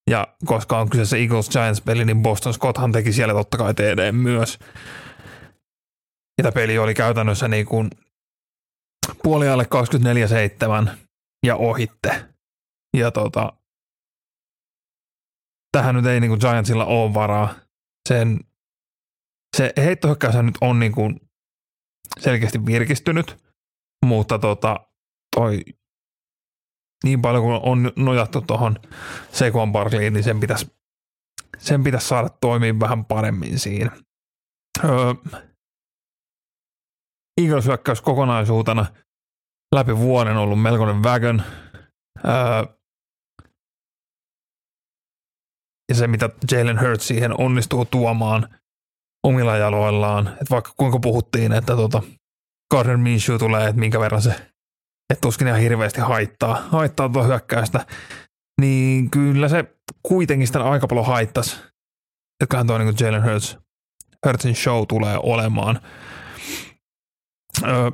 Ja koska on kyseessä Eagles Giants peli, niin Boston Scotthan teki siellä totta kai TD myös. Ja tämä peli oli käytännössä niin kuin puolialle 24-7 ja ohitte. Ja tota, tähän nyt ei niin kuin Giantsilla ole varaa. Sen, se heittohyökkäys nyt on niin kuin selkeästi virkistynyt, mutta tota, toi niin paljon kuin on nojattu tuohon Sequan Barkleyin, niin sen pitäisi, sen pitäisi saada toimia vähän paremmin siinä. Öö, Eagles hyökkäys kokonaisuutena läpi vuoden ollut melkoinen vägön. Öö, ja se, mitä Jalen Hurts siihen onnistuu tuomaan, omilla jaloillaan. Että vaikka kuinka puhuttiin, että tota Gardner Minshew tulee, että minkä verran se, että tuskin ihan hirveästi haittaa, haittaa tuo hyökkäystä, niin kyllä se kuitenkin sitä aika paljon haittasi. Että tuo niin Jalen Hurts, Hurtsin show tulee olemaan. Öö,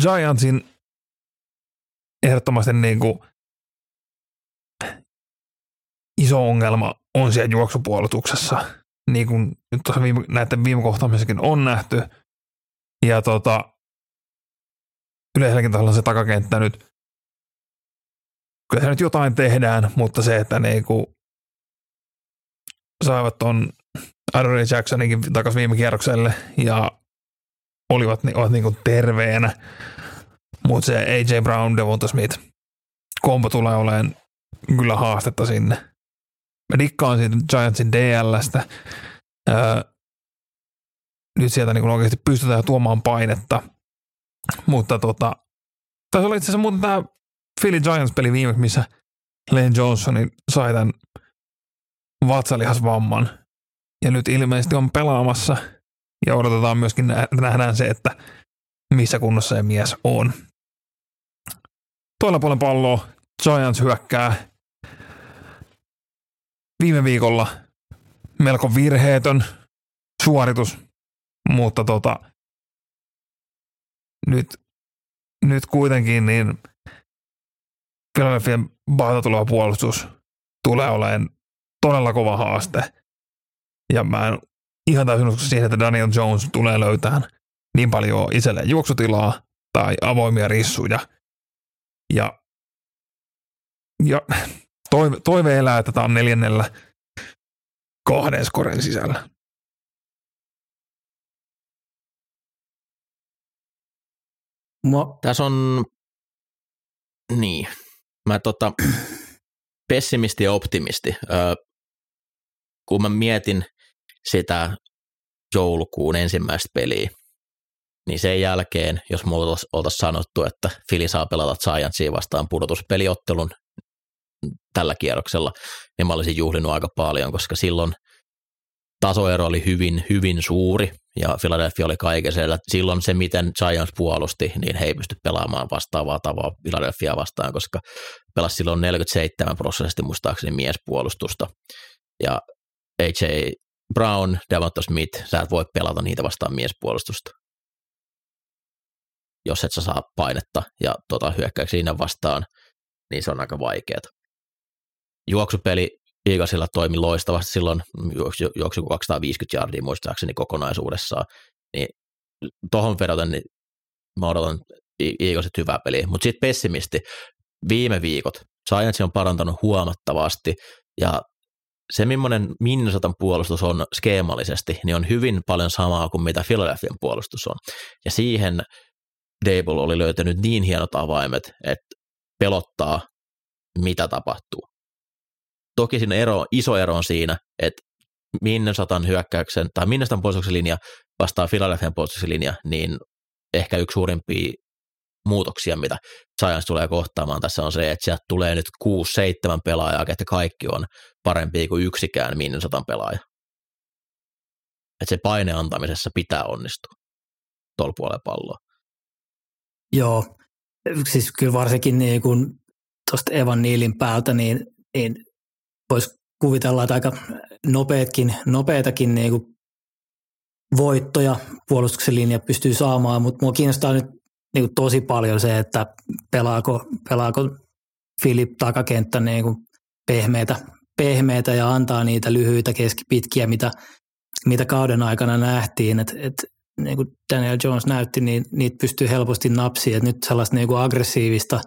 Giantsin ehdottomasti niin kuin iso ongelma on siellä juoksupuolustuksessa, niin kuin nyt tuossa viime, näiden viime kohtaamisessakin on nähty. Ja tota, yleensäkin se takakenttä nyt, kyllä se nyt jotain tehdään, mutta se, että kuin saivat ton Adore Jacksoninkin takaisin viime kierrokselle ja olivat, ovat niin kuin terveenä, mutta se AJ Brown, Devonta Smith kompo tulee olemaan kyllä haastetta sinne. Mä dikkaan siitä Giantsin DLstä. Öö, nyt sieltä niin oikeasti pystytään tuomaan painetta. Mutta tota, tässä oli itse asiassa muuten tämä Philly Giants-peli viimeksi, missä Lane Johnsonin sai tämän vatsalihasvamman. Ja nyt ilmeisesti on pelaamassa. Ja odotetaan myöskin, nähdään se, että missä kunnossa se mies on. Toilla puolen palloa Giants hyökkää viime viikolla melko virheetön suoritus, mutta tota, nyt, nyt kuitenkin niin Philadelphian tuleva puolustus tulee olemaan todella kova haaste. Ja mä en ihan täysin usko siihen, että Daniel Jones tulee löytämään niin paljon itselleen juoksutilaa tai avoimia rissuja. Ja, ja toive, toive elää, että tämä on neljännellä kahden skoren sisällä. Mua... Tässä on, niin, mä tota, pessimisti ja optimisti. Öö, kun mä mietin sitä joulukuun ensimmäistä peliä, niin sen jälkeen, jos mulla oltaisiin sanottu, että Fili saa pelata Giantsia vastaan pudotuspeliottelun tällä kierroksella, niin mä olisin juhlinut aika paljon, koska silloin tasoero oli hyvin, hyvin suuri ja Philadelphia oli siellä. Silloin se, miten Giants puolusti, niin he ei pysty pelaamaan vastaavaa tavaa Philadelphia vastaan, koska pelasi silloin 47 prosenttia muistaakseni miespuolustusta. Ja AJ Brown, Devonta Smith, sä et voi pelata niitä vastaan miespuolustusta. Jos et sä saa painetta ja tota, hyökkäyksiä siinä vastaan, niin se on aika vaikeaa juoksupeli Eaglesilla toimi loistavasti. Silloin, juoksi, juoksi 250 jardia muistaakseni kokonaisuudessaan, niin tuohon vedoten niin mä odotan Eaglesit hyvää peliä, mutta sitten pessimisti, viime viikot. Giants on parantanut huomattavasti. Ja se, millainen Minnesotan puolustus on skeemallisesti, niin on hyvin paljon samaa kuin mitä Philadelphian puolustus on. Ja siihen Dable oli löytänyt niin hienot avaimet, että pelottaa, mitä tapahtuu. Toki siinä ero, iso ero on siinä, että Minnesotan hyökkäyksen tai Minnesotan puolustuksen linja vastaa Philadelphian puolustuksen linja, niin ehkä yksi suurimpia muutoksia, mitä Giants tulee kohtaamaan tässä on se, että sieltä tulee nyt 6-7 pelaajaa, että kaikki on parempi kuin yksikään Minnesotan pelaaja. Että se paine antamisessa pitää onnistua tuolla puolella palloa. Joo, siis kyllä varsinkin niin kun tuosta Evan Niilin päältä, niin, niin voisi kuvitella, että aika nopeatkin, nopeitakin niin kuin voittoja puolustuksen linja pystyy saamaan, mutta mua kiinnostaa nyt niin kuin tosi paljon se, että pelaako, pelaako Filip takakenttä niin kuin pehmeitä, pehmeitä ja antaa niitä lyhyitä keskipitkiä, mitä, mitä kauden aikana nähtiin, että et, niin kuin Daniel Jones näytti, niin niitä pystyy helposti napsiin, että nyt sellaista niin kuin aggressiivista,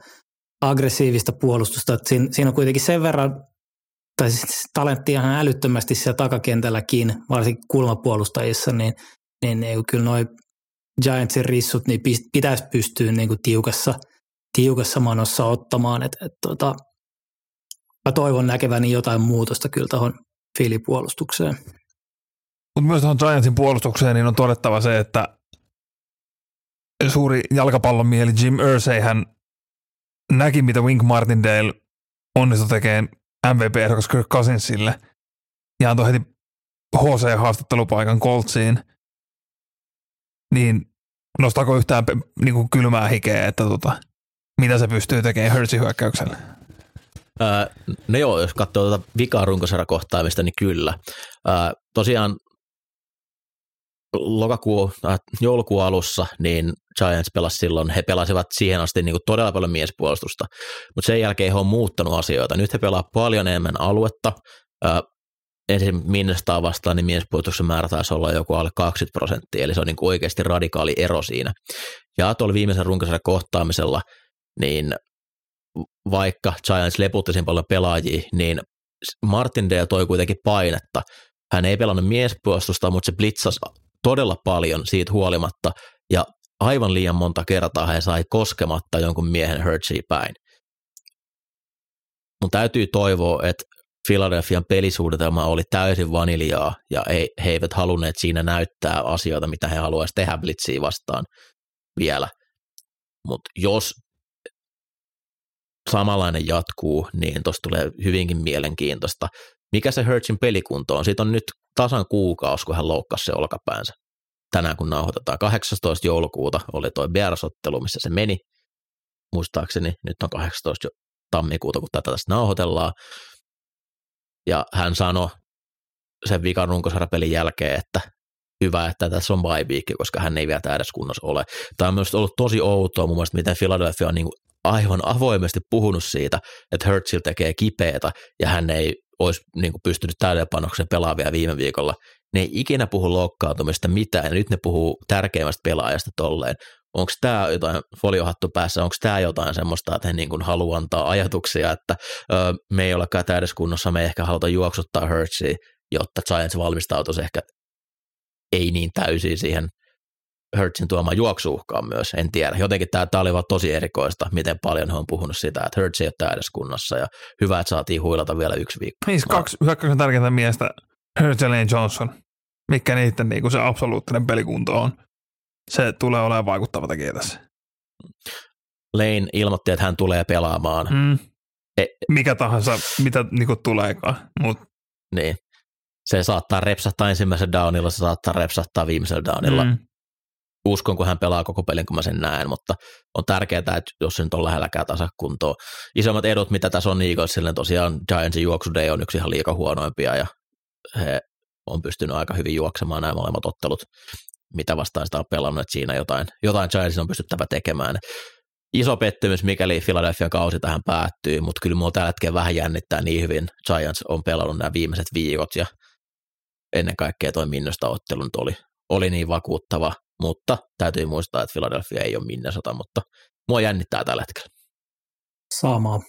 aggressiivista puolustusta, että siinä, siinä on kuitenkin sen verran tai siis talentti ihan älyttömästi siellä takakentälläkin, varsinkin kulmapuolustajissa, niin, niin, kyllä noin Giantsin rissut niin pitäisi pystyä niin kuin tiukassa, tiukassa manossa ottamaan. Et, et, tota, mä toivon näkeväni jotain muutosta kyllä tuohon Fili-puolustukseen. Mutta myös tuohon Giantsin puolustukseen niin on todettava se, että suuri jalkapallon mieli Jim Irsay hän näki, mitä Wink Martindale onnistui tekemään MVP-ehdokas Kirk Cousinsille ja antoi heti HC-haastattelupaikan Coltsiin, niin nostaako yhtään niin kuin kylmää hikeä, että tota, mitä se pystyy tekemään Hurtsin hyökkäyksellä? Öö, no joo, jos katsoo tuota vikaa runkosarjakohtaamista, niin kyllä. Öö, tosiaan lokakuu, äh, joulukuun alussa, niin Giants pelasi silloin, he pelasivat siihen asti niin kuin todella paljon miespuolustusta, mutta sen jälkeen he on muuttanut asioita. Nyt he pelaavat paljon enemmän aluetta. Öö, ensin Minnestaa vastaan, niin miespuolustuksen määrä taisi olla joku alle 20 prosenttia, eli se on niin kuin oikeasti radikaali ero siinä. Ja tuolla viimeisen runkosarjan kohtaamisella, niin vaikka Giants leputti sen paljon pelaajia, niin Martindale toi kuitenkin painetta. Hän ei pelannut miespuolustusta, mutta se blitzasi todella paljon siitä huolimatta, ja aivan liian monta kertaa hän sai koskematta jonkun miehen Hertzia päin. Mun täytyy toivoa, että Philadelphian pelisuunnitelma oli täysin vaniljaa, ja ei, he eivät halunneet siinä näyttää asioita, mitä he haluaisivat tehdä Blitzia vastaan vielä. Mutta jos samanlainen jatkuu, niin tuosta tulee hyvinkin mielenkiintoista. Mikä se Hurtsin pelikunto on? Siitä on nyt tasan kuukausi, kun hän loukkasi se olkapäänsä. Tänään kun nauhoitetaan 18. joulukuuta oli tuo Bears-ottelu, missä se meni. Muistaakseni nyt on 18. tammikuuta, kun tätä tässä nauhoitellaan. Ja hän sanoi sen vikan runkosarapelin jälkeen, että hyvä, että tässä on bye koska hän ei vielä edes kunnossa ole. Tämä on myös ollut tosi outoa mun mielestä, miten Philadelphia on niin aivan avoimesti puhunut siitä, että Hertzil tekee kipeätä ja hän ei olisi niin kuin pystynyt täydenpanoksen pelaavia viime viikolla. Ne ei ikinä puhu loukkaantumista mitään ja nyt ne puhuu tärkeimmästä pelaajasta tolleen. Onko tämä jotain foliohattu päässä, onko tämä jotain semmoista, että he niin kuin haluaa antaa ajatuksia, että ö, me ei olekaan täydeskunnossa, me ei ehkä haluta juoksuttaa Hertzia, jotta Giants valmistautuisi ehkä ei niin täysin siihen Hertzin tuoma juoksuuhkaan myös, en tiedä. Jotenkin tämä, tämä oli vaan tosi erikoista, miten paljon he on puhunut sitä, että Hertz ei ole kunnossa ja hyvä, että saatiin huilata vielä yksi viikko. Niin, kaksi hyökkäyksen tärkeintä miestä, Hertz ja Lane Johnson, mikä niiden niin kuin se absoluuttinen pelikunto on. Se tulee olemaan vaikuttava tekijä tässä. Lane ilmoitti, että hän tulee pelaamaan. Mm. E- mikä tahansa, mitä niin kuin tuleekaan. Mut. Niin. Se saattaa repsahtaa ensimmäisellä downilla, se saattaa repsahtaa viimeisellä downilla. Mm uskon, kun hän pelaa koko pelin, kun mä sen näen, mutta on tärkeää, että jos se nyt on lähelläkään tasakuntoa. Isommat edut, mitä tässä on Eaglesille, juoksu Giantsin juoksuday on yksi ihan liika huonoimpia ja he on pystynyt aika hyvin juoksemaan nämä molemmat ottelut, mitä vastaan sitä on pelannut, että siinä jotain, jotain Giantsin on pystyttävä tekemään. Iso pettymys, mikäli Philadelphian kausi tähän päättyy, mutta kyllä mua tällä hetkellä vähän jännittää niin hyvin. Giants on pelannut nämä viimeiset viikot ja ennen kaikkea toi Minnosta ottelu nyt oli, oli niin vakuuttava, mutta täytyy muistaa, että Philadelphia ei ole Minnesota, mutta mua jännittää tällä hetkellä. Samaa.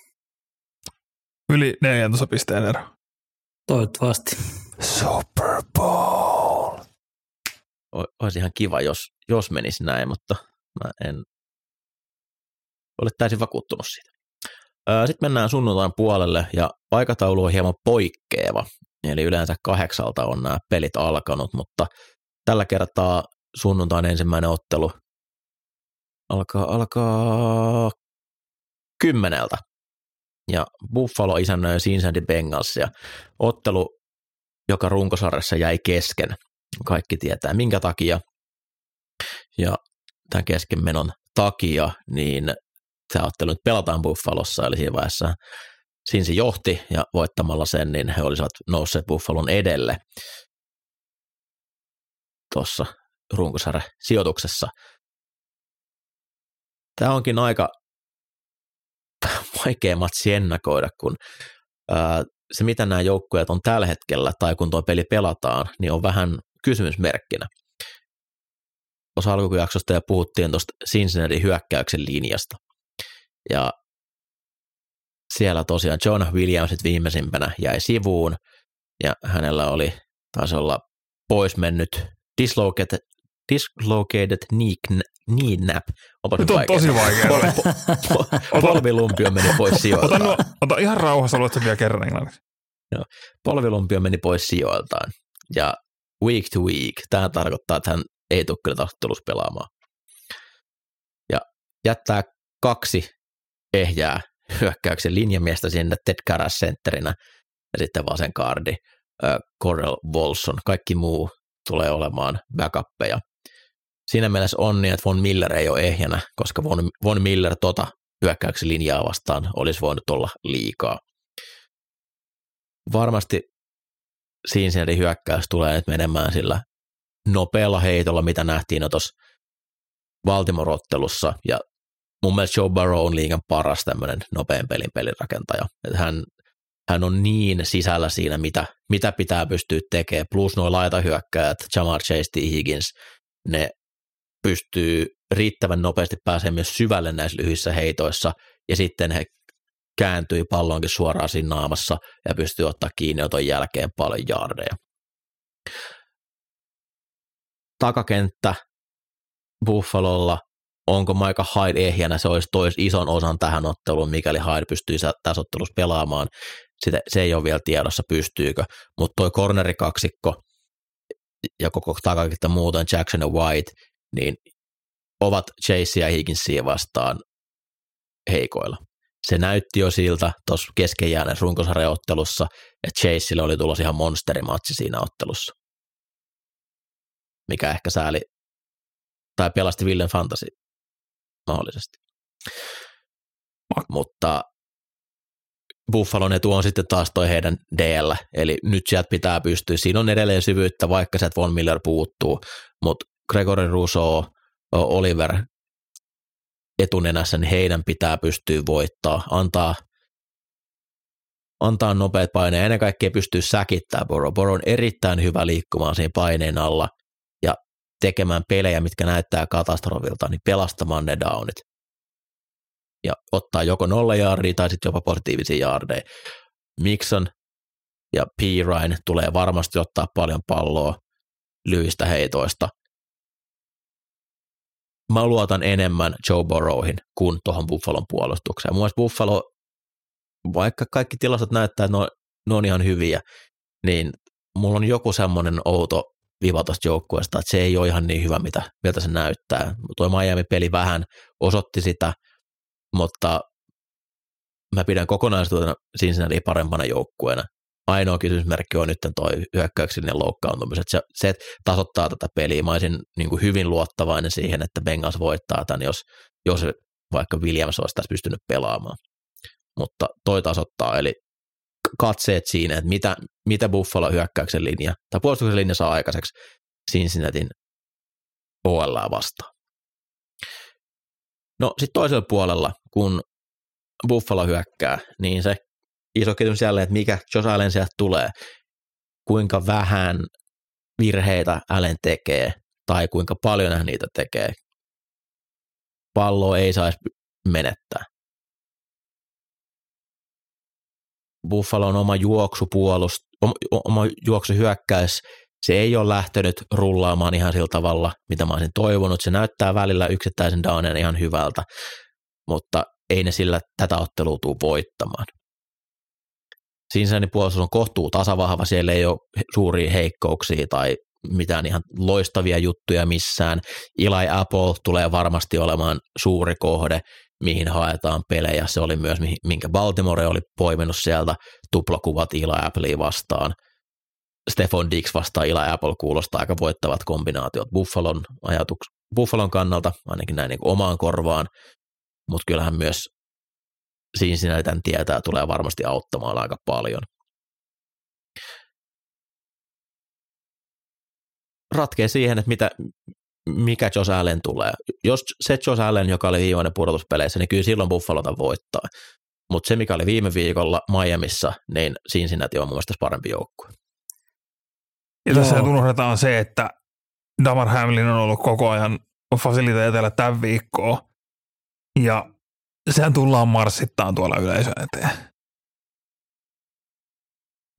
Yli 14 pisteen ero. Toivottavasti. Super Bowl. Olisi ihan kiva, jos, jos menisi näin, mutta mä en ole täysin vakuuttunut siitä. Sitten mennään sunnuntain puolelle ja aikataulu on hieman poikkeava. Eli yleensä kahdeksalta on nämä pelit alkanut, mutta tällä kertaa sunnuntain ensimmäinen ottelu alkaa, alkaa kymmeneltä. Ja Buffalo isännöi Cincinnati Bengals ja ottelu, joka runkosarjassa jäi kesken. Kaikki tietää minkä takia. Ja tämän keskenmenon takia, niin tämä ottelu nyt pelataan Buffalossa, eli siinä vaiheessa Sinsi johti ja voittamalla sen, niin he olisivat nousseet Buffalon edelle tuossa runkosarja sijoituksessa. Tämä onkin aika vaikea matsi ennakoida, kun ää, se mitä nämä joukkueet on tällä hetkellä tai kun tuo peli pelataan, niin on vähän kysymysmerkkinä. Tuossa alkujaksosta ja puhuttiin tuosta Cincinnati hyökkäyksen linjasta. Ja siellä tosiaan John Williamsit viimeisimpänä jäi sivuun ja hänellä oli, taisi olla pois mennyt dislocated, dislocated knee, knee nap. Onpa Nyt on vaikea. tosi vaikea. Pol, pol, pol, polvilumpio meni pois sijoiltaan. Ota, no, ota ihan rauhassa, luot vielä kerran englanniksi. Joo. Polvilumpio meni pois sijoiltaan. Ja week to week, tämä tarkoittaa, että hän ei tule kyllä taas pelaamaan. Ja jättää kaksi ehjää hyökkäyksen linjamiestä sinne Ted Karras sentterinä ja sitten vasen kardi. äh, Corel Volson. Kaikki muu tulee olemaan backuppeja. Siinä mielessä onni, että Von Miller ei ole ehjänä, koska Von, Von Miller tota hyökkäyksen linjaa vastaan olisi voinut olla liikaa. Varmasti Cincinnati hyökkäys tulee nyt menemään sillä nopealla heitolla, mitä nähtiin jo tuossa Baltimore-ottelussa, ja mun mielestä Joe Burrow on liigan paras tämmöinen nopean pelin pelirakentaja. Että hän, hän on niin sisällä siinä, mitä, mitä pitää pystyä tekemään, plus nuo laitahyökkäjät, Jamar Chase. Higgins, ne pystyy riittävän nopeasti pääsemään myös syvälle näissä lyhyissä heitoissa, ja sitten he kääntyi pallonkin suoraan siinä naamassa ja pystyy ottaa kiinni oton jälkeen paljon jardeja. Takakenttä Buffalolla, onko Maika Hyde ehjänä, se olisi tois ison osan tähän otteluun, mikäli Hyde pystyy tässä ottelussa pelaamaan. Sitä, se ei ole vielä tiedossa, pystyykö, mutta toi cornerikaksikko ja koko takakenttä muuten Jackson ja White, niin ovat Chase ja Higginsia vastaan heikoilla. Se näytti jo siltä tuossa keskenjääneen runkosarjaottelussa, että Chaseille oli tulossa ihan monsterimatsi siinä ottelussa. Mikä ehkä sääli, tai pelasti Villen Fantasy mahdollisesti. Mutta Buffalon etu on sitten taas toi heidän DL, eli nyt sieltä pitää pystyä. Siinä on edelleen syvyyttä, vaikka sieltä Von Miller puuttuu, mutta Gregory Rousseau, Oliver etunenässä, niin heidän pitää pystyä voittaa, antaa, antaa nopeat paineet, ennen kaikkea pystyy säkittämään Boro. Boro on erittäin hyvä liikkumaan siinä paineen alla ja tekemään pelejä, mitkä näyttää katastrofilta, niin pelastamaan ne downit. Ja ottaa joko nolla jaardia tai sitten jopa positiivisia jaardeja. Mixon ja P. Ryan tulee varmasti ottaa paljon palloa lyhyistä heitoista – mä luotan enemmän Joe Burrowhin kuin tuohon Buffalon puolustukseen. Mun mielestä Buffalo, vaikka kaikki tilastot näyttää, että ne on, ne on ihan hyviä, niin mulla on joku semmoinen outo viva tuosta joukkueesta, että se ei ole ihan niin hyvä, mitä, miltä se näyttää. Tuo Miami-peli vähän osoitti sitä, mutta mä pidän kokonaisuutena Cincinnati parempana joukkueena ainoa kysymysmerkki on nyt toi hyökkäyksellinen loukkaantumiset. Se, se tasoittaa tätä peliä. Mä olisin niin kuin hyvin luottavainen siihen, että Bengals voittaa tämän, jos, jos vaikka Williams olisi tässä pystynyt pelaamaan. Mutta toi tasoittaa, eli katseet siinä, että mitä, mitä Buffalo hyökkäyksen linja tai puolustuksen linja saa aikaiseksi Cincinnatin OL vastaan. No sitten toisella puolella, kun Buffalo hyökkää, niin se iso kysymys jälleen, että mikä Josh Allen sieltä tulee, kuinka vähän virheitä Allen tekee tai kuinka paljon hän niitä tekee. Pallo ei saisi menettää. Buffalo on oma juoksupuolust, oma juoksuhyökkäys, se ei ole lähtenyt rullaamaan ihan sillä tavalla, mitä mä olisin toivonut. Se näyttää välillä yksittäisen downen ihan hyvältä, mutta ei ne sillä tätä ottelua tule voittamaan. Cincinnati puolustus on kohtuu tasavahva, siellä ei ole suuria heikkouksia tai mitään ihan loistavia juttuja missään. Eli Apple tulee varmasti olemaan suuri kohde, mihin haetaan pelejä. Se oli myös, minkä Baltimore oli poiminut sieltä tuplakuvat Eli Applea vastaan. Stefan Dix vastaan Eli Apple kuulostaa aika voittavat kombinaatiot Buffalon, ajatuks, Buffalon kannalta, ainakin näin niin omaan korvaan, mutta kyllähän myös Cincinnati tämän tietää, tulee varmasti auttamaan aika paljon. Ratkee siihen, että mitä, mikä Josh Allen tulee. Jos se Josh Allen, joka oli viimeinen pudotuspeleissä, niin kyllä silloin Buffalota voittaa. Mutta se, mikä oli viime viikolla Miamissa, niin Cincinnati on mun mielestä parempi joukkue. Ja tässä unohdetaan se, että Damar Hamlin on ollut koko ajan fasiliteetillä tämän viikkoa. Ja sehän tullaan marssittaan tuolla yleisön eteen.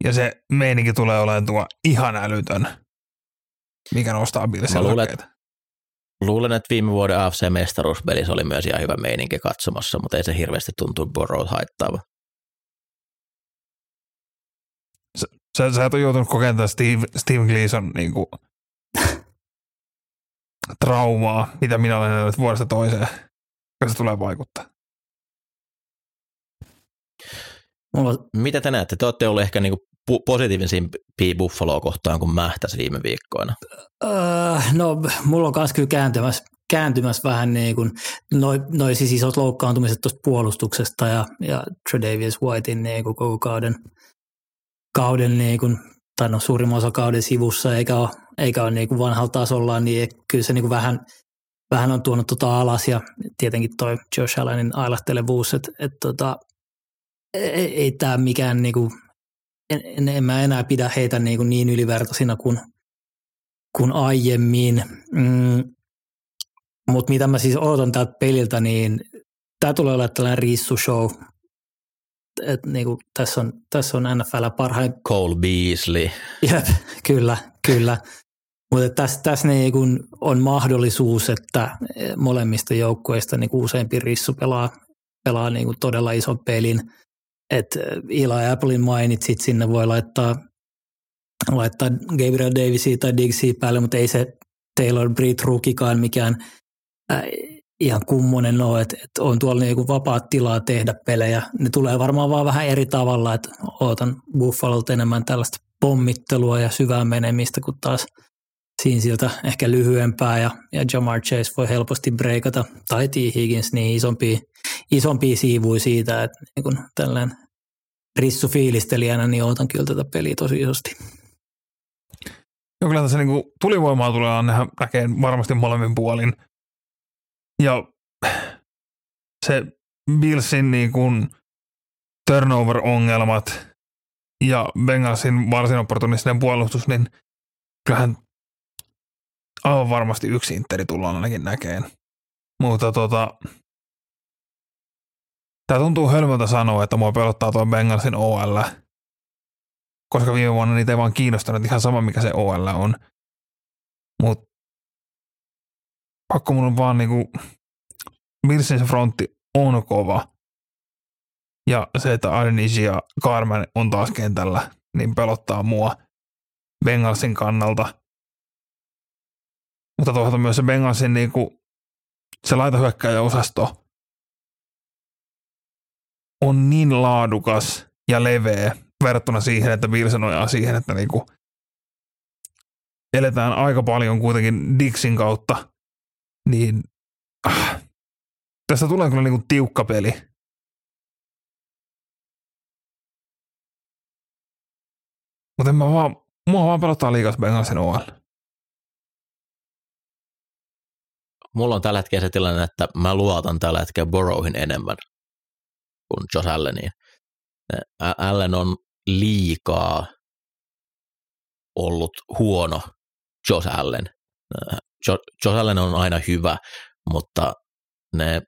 Ja se meininki tulee olemaan tuo ihan älytön, mikä nostaa Billsin luulen, luulen, että viime vuoden AFC-mestaruuspelissä oli myös ihan hyvä meininki katsomassa, mutta ei se hirveästi tuntu Borrow haittaava. Sä, sä, sä et ole joutunut kokemaan Steve, Steve Gleason niin kuin, traumaa, mitä minä olen nähnyt vuodesta toiseen, koska se tulee vaikuttaa. Mulla... Mitä te näette? Te olette olleet ehkä niinku positiivisimpia Buffaloa kohtaan kuin mähtäs viime viikkoina? Öö, no, mulla on myös kyllä kääntymässä, kääntymässä vähän niin kuin noin noi siis isot loukkaantumiset tuosta puolustuksesta ja, ja Tredavious Whitein niin kuin koko kauden, kauden niin kuin, tai no suurimman osa kauden sivussa, eikä ole, eikä ole niin kuin vanhalla tasolla, niin kyllä se niin kuin vähän, vähän on tuonut tota alas ja tietenkin toi Josh Allenin ailahtelevuus, että et tota, ei, ei tämä mikään niin kuin, en, en, en, mä enää pidä heitä niin, kuin niin ylivertaisina kuin, kuin aiemmin. Mm, Mutta mitä mä siis odotan tältä peliltä, niin tämä tulee olemaan tällainen rissushow. Et niinku, tässä, on, tässä on NFL parhain. Cole Beasley. Jep, kyllä, kyllä. Mutta tässä, tässä niinku on mahdollisuus, että molemmista joukkueista niinku useampi rissu pelaa, pelaa niinku todella ison pelin. Et Eli Applein mainitsit, sinne voi laittaa, laittaa Gabriel Davisia tai Diggsia päälle, mutta ei se Taylor Britt Rookikaan mikään äh, ihan kummonen ole, että, että on tuolla niinku vapaat tilaa tehdä pelejä. Ne tulee varmaan vaan vähän eri tavalla, että ootan Buffalolta enemmän tällaista pommittelua ja syvää menemistä, kun taas siltä ehkä lyhyempää ja, ja Jamar Chase voi helposti breikata tai T. Higgins niin isompia, isompia siivuja siitä, että niin kun tällainen rissu fiilistelijänä, niin ootan kyllä tätä peliä tosi isosti. Joo, kyllä tässä niin tulivoimaa tulee nähdä näkee varmasti molemmin puolin. Ja se Billsin niin kuin turnover-ongelmat ja Bengalsin varsin opportunistinen puolustus, niin kyllähän aivan varmasti yksi interi tullaan ainakin näkeen. Mutta tota, tämä tuntuu hölmöltä sanoa, että mua pelottaa tuo Bengalsin OL, koska viime vuonna niitä ei vaan kiinnostanut ihan sama, mikä se OL on. Mutta pakko mun on vaan niinku, se frontti on kova. Ja se, että Adenisi ja Carmen on taas kentällä, niin pelottaa mua Bengalsin kannalta. Mutta toisaalta myös se Bengalsin niinku, se laitahyökkäjäosasto on niin laadukas ja leveä verrattuna siihen, että nojaa siihen, että niinku eletään aika paljon kuitenkin Dixin kautta, niin ah, tästä tulee kyllä niinku tiukka peli. Mutta mä vaan, mua vaan pelottaa liikas Bengalsin OL. Mulla on tällä hetkellä se tilanne, että mä luotan tällä hetkellä Borrowhin enemmän kuin Josh Alleniin. Allen on liikaa ollut huono Josh Allen. Josh Allen on aina hyvä, mutta ne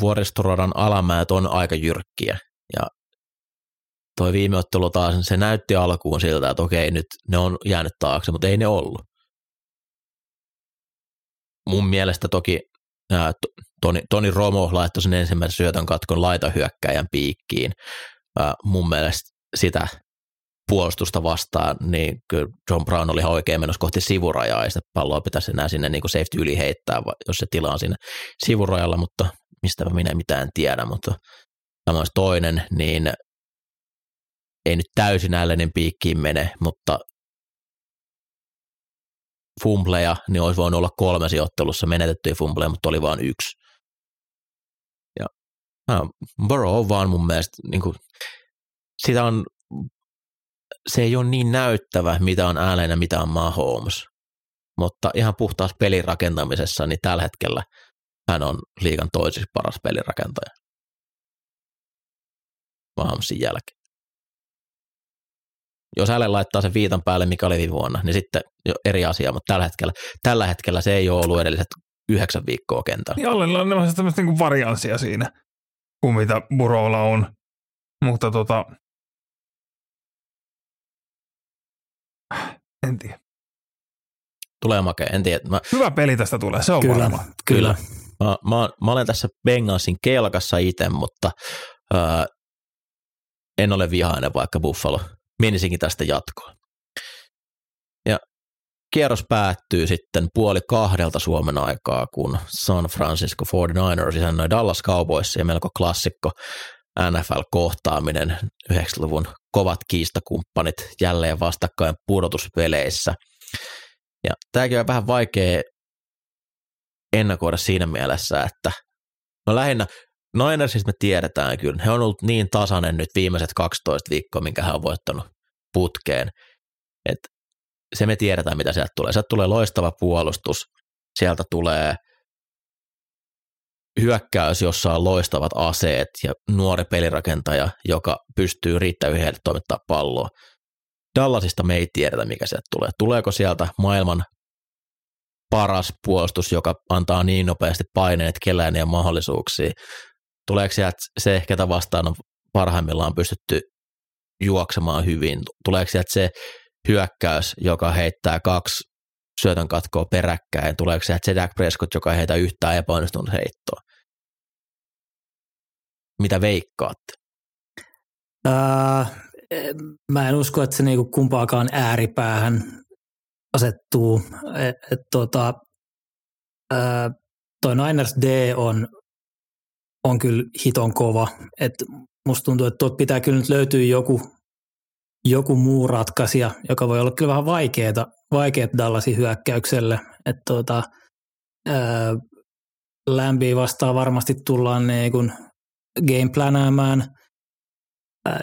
vuoristoradan alamäät on aika jyrkkiä. Ja toi viime ottelu taas, se näytti alkuun siltä, että okei, nyt ne on jäänyt taakse, mutta ei ne ollut. Mun mielestä toki ää, Toni, Toni Romo laittoi sen ensimmäisen syötön katkon laitahyökkäjän piikkiin. Ää, mun mielestä sitä puolustusta vastaan, niin kyllä John Brown oli oikein menossa kohti sivurajaa, ja sitä palloa pitäisi enää sinne niin kuin safety yli heittää, jos se tila on sinne sivurajalla, mutta mistä minä mitään tiedä, mutta tämä toinen, niin ei nyt täysin Allenin piikkiin mene, mutta fumbleja, niin olisi voinut olla kolme sijoittelussa menetettyjä fumbleja, mutta oli vain yksi. No, Burrow on vaan mun mielestä, niin kuin, sitä on, se ei ole niin näyttävä, mitä on Allen ja mitä on Mahomes. Mutta ihan puhtaassa pelin rakentamisessa, niin tällä hetkellä hän on liigan toiseksi paras pelirakentaja. Mahomesin jälkeen jos Allen laittaa sen viitan päälle, mikä oli viime vuonna, niin sitten jo eri asia, mutta tällä hetkellä, tällä hetkellä se ei ole ollut edelliset yhdeksän viikkoa kentällä. Niin on tämmöistä niin varianssia siinä, kuin mitä Burolla on, mutta tota, en tiedä. Tulee makea, en tiedä. Mä, Hyvä peli tästä tulee, se on Kyllä, varma. kyllä. Mä, mä, mä olen tässä Bengalsin kelkassa itse, mutta ää, en ole vihainen, vaikka Buffalo menisinkin tästä jatkoon. Kierros päättyy sitten puoli kahdelta Suomen aikaa, kun San Francisco 49ers isännöi Dallas Cowboys ja melko klassikko NFL-kohtaaminen, 90-luvun kovat kiistakumppanit jälleen vastakkain pudotuspeleissä. Ja tämäkin on vähän vaikea ennakoida siinä mielessä, että no lähinnä Ninersista me tiedetään kyllä, he on ollut niin tasainen nyt viimeiset 12 viikkoa, minkä hän on voittanut putkeen, että se me tiedetään, mitä sieltä tulee. Sieltä tulee loistava puolustus, sieltä tulee hyökkäys, jossa on loistavat aseet ja nuori pelirakentaja, joka pystyy riittävän heille toimittaa palloa. Dallasista me ei tiedetä, mikä sieltä tulee. Tuleeko sieltä maailman paras puolustus, joka antaa niin nopeasti paineet kellään ja mahdollisuuksia? Tuleeko sieltä se, ketä vastaan on parhaimmillaan pystytty juoksemaan hyvin? Tuleeko sieltä se hyökkäys, joka heittää kaksi syötön katkoa peräkkäin? Tuleeko se Dak Prescott, joka ei heitä yhtään epäonnistunut heittoa? Mitä veikkaatte? Ää, mä en usko, että se niinku kumpaakaan ääripäähän asettuu. Et, et tota, ää, toi Niners D on, on kyllä hiton kova. Et musta tuntuu, että tuot pitää kyllä nyt löytyä joku, joku muu ratkaisija, joka voi olla kyllä vähän vaikeaa, vaikeat Dallasin hyökkäykselle. Et tota, ää, Lämpiä vastaan varmasti tullaan niin kun gameplanäämään.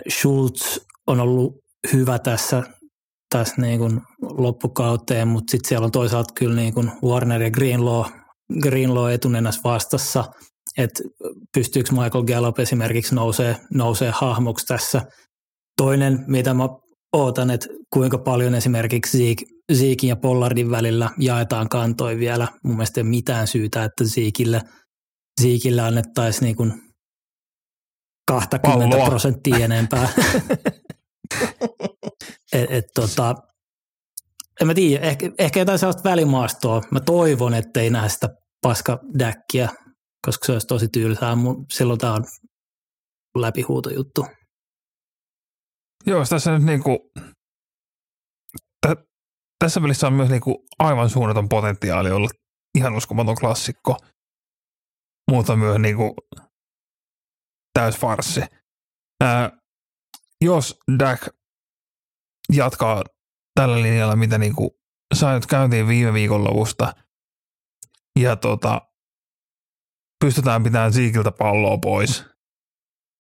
Schultz on ollut hyvä tässä, tässä niin kuin loppukauteen, mutta sitten siellä on toisaalta kyllä niin kuin Warner ja Greenlaw, Greenlaw etunenässä vastassa, että pystyykö Michael Gallup esimerkiksi nousee, nousee hahmoksi tässä. Toinen, mitä mä ootan, että kuinka paljon esimerkiksi Zeke, Zekein ja Pollardin välillä jaetaan kantoi vielä. Mun mielestä ei ole mitään syytä, että Zekeille, Zekeille annettaisiin niin kuin 20 Palloa. prosenttia enempää. et, et, tota, en mä tiedä, ehkä, ehkä jotain sellaista välimaastoa. Mä toivon, ettei näe sitä paskadäkkiä, koska se olisi tosi tylsää. Silloin tämä on läpihuutojuttu. Joo, tässä nyt niinku, tä, tässä pelissä on myös niinku aivan suunnaton potentiaali olla ihan uskomaton klassikko, mutta myös niinku täys farssi. Ää, jos Dak jatkaa tällä linjalla, mitä niinku sai nyt käyntiin viime viikonlopusta, ja tota, pystytään pitämään Siikiltä palloa pois,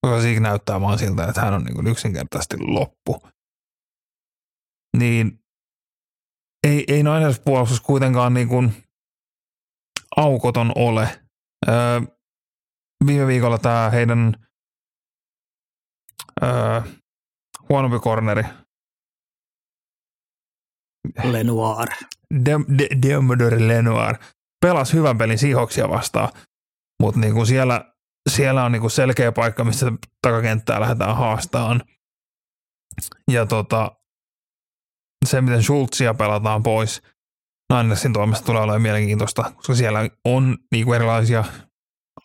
koska Siik näyttää vaan siltä, että hän on niinku yksinkertaisesti loppu, niin ei, ei Niners puolustus kuitenkaan niinku aukoton ole. Öö, viime viikolla tämä heidän öö, huonompi korneri. Lenoir. Deomodori de, Lenoir. Pelasi hyvän pelin Seahawksia vastaan, mutta niinku siellä, siellä on niinku selkeä paikka, missä takakenttää lähdetään haastamaan. Ja tota, se, miten Schultzia pelataan pois Ninersin toimesta tulee olemaan mielenkiintoista, koska siellä on niinku erilaisia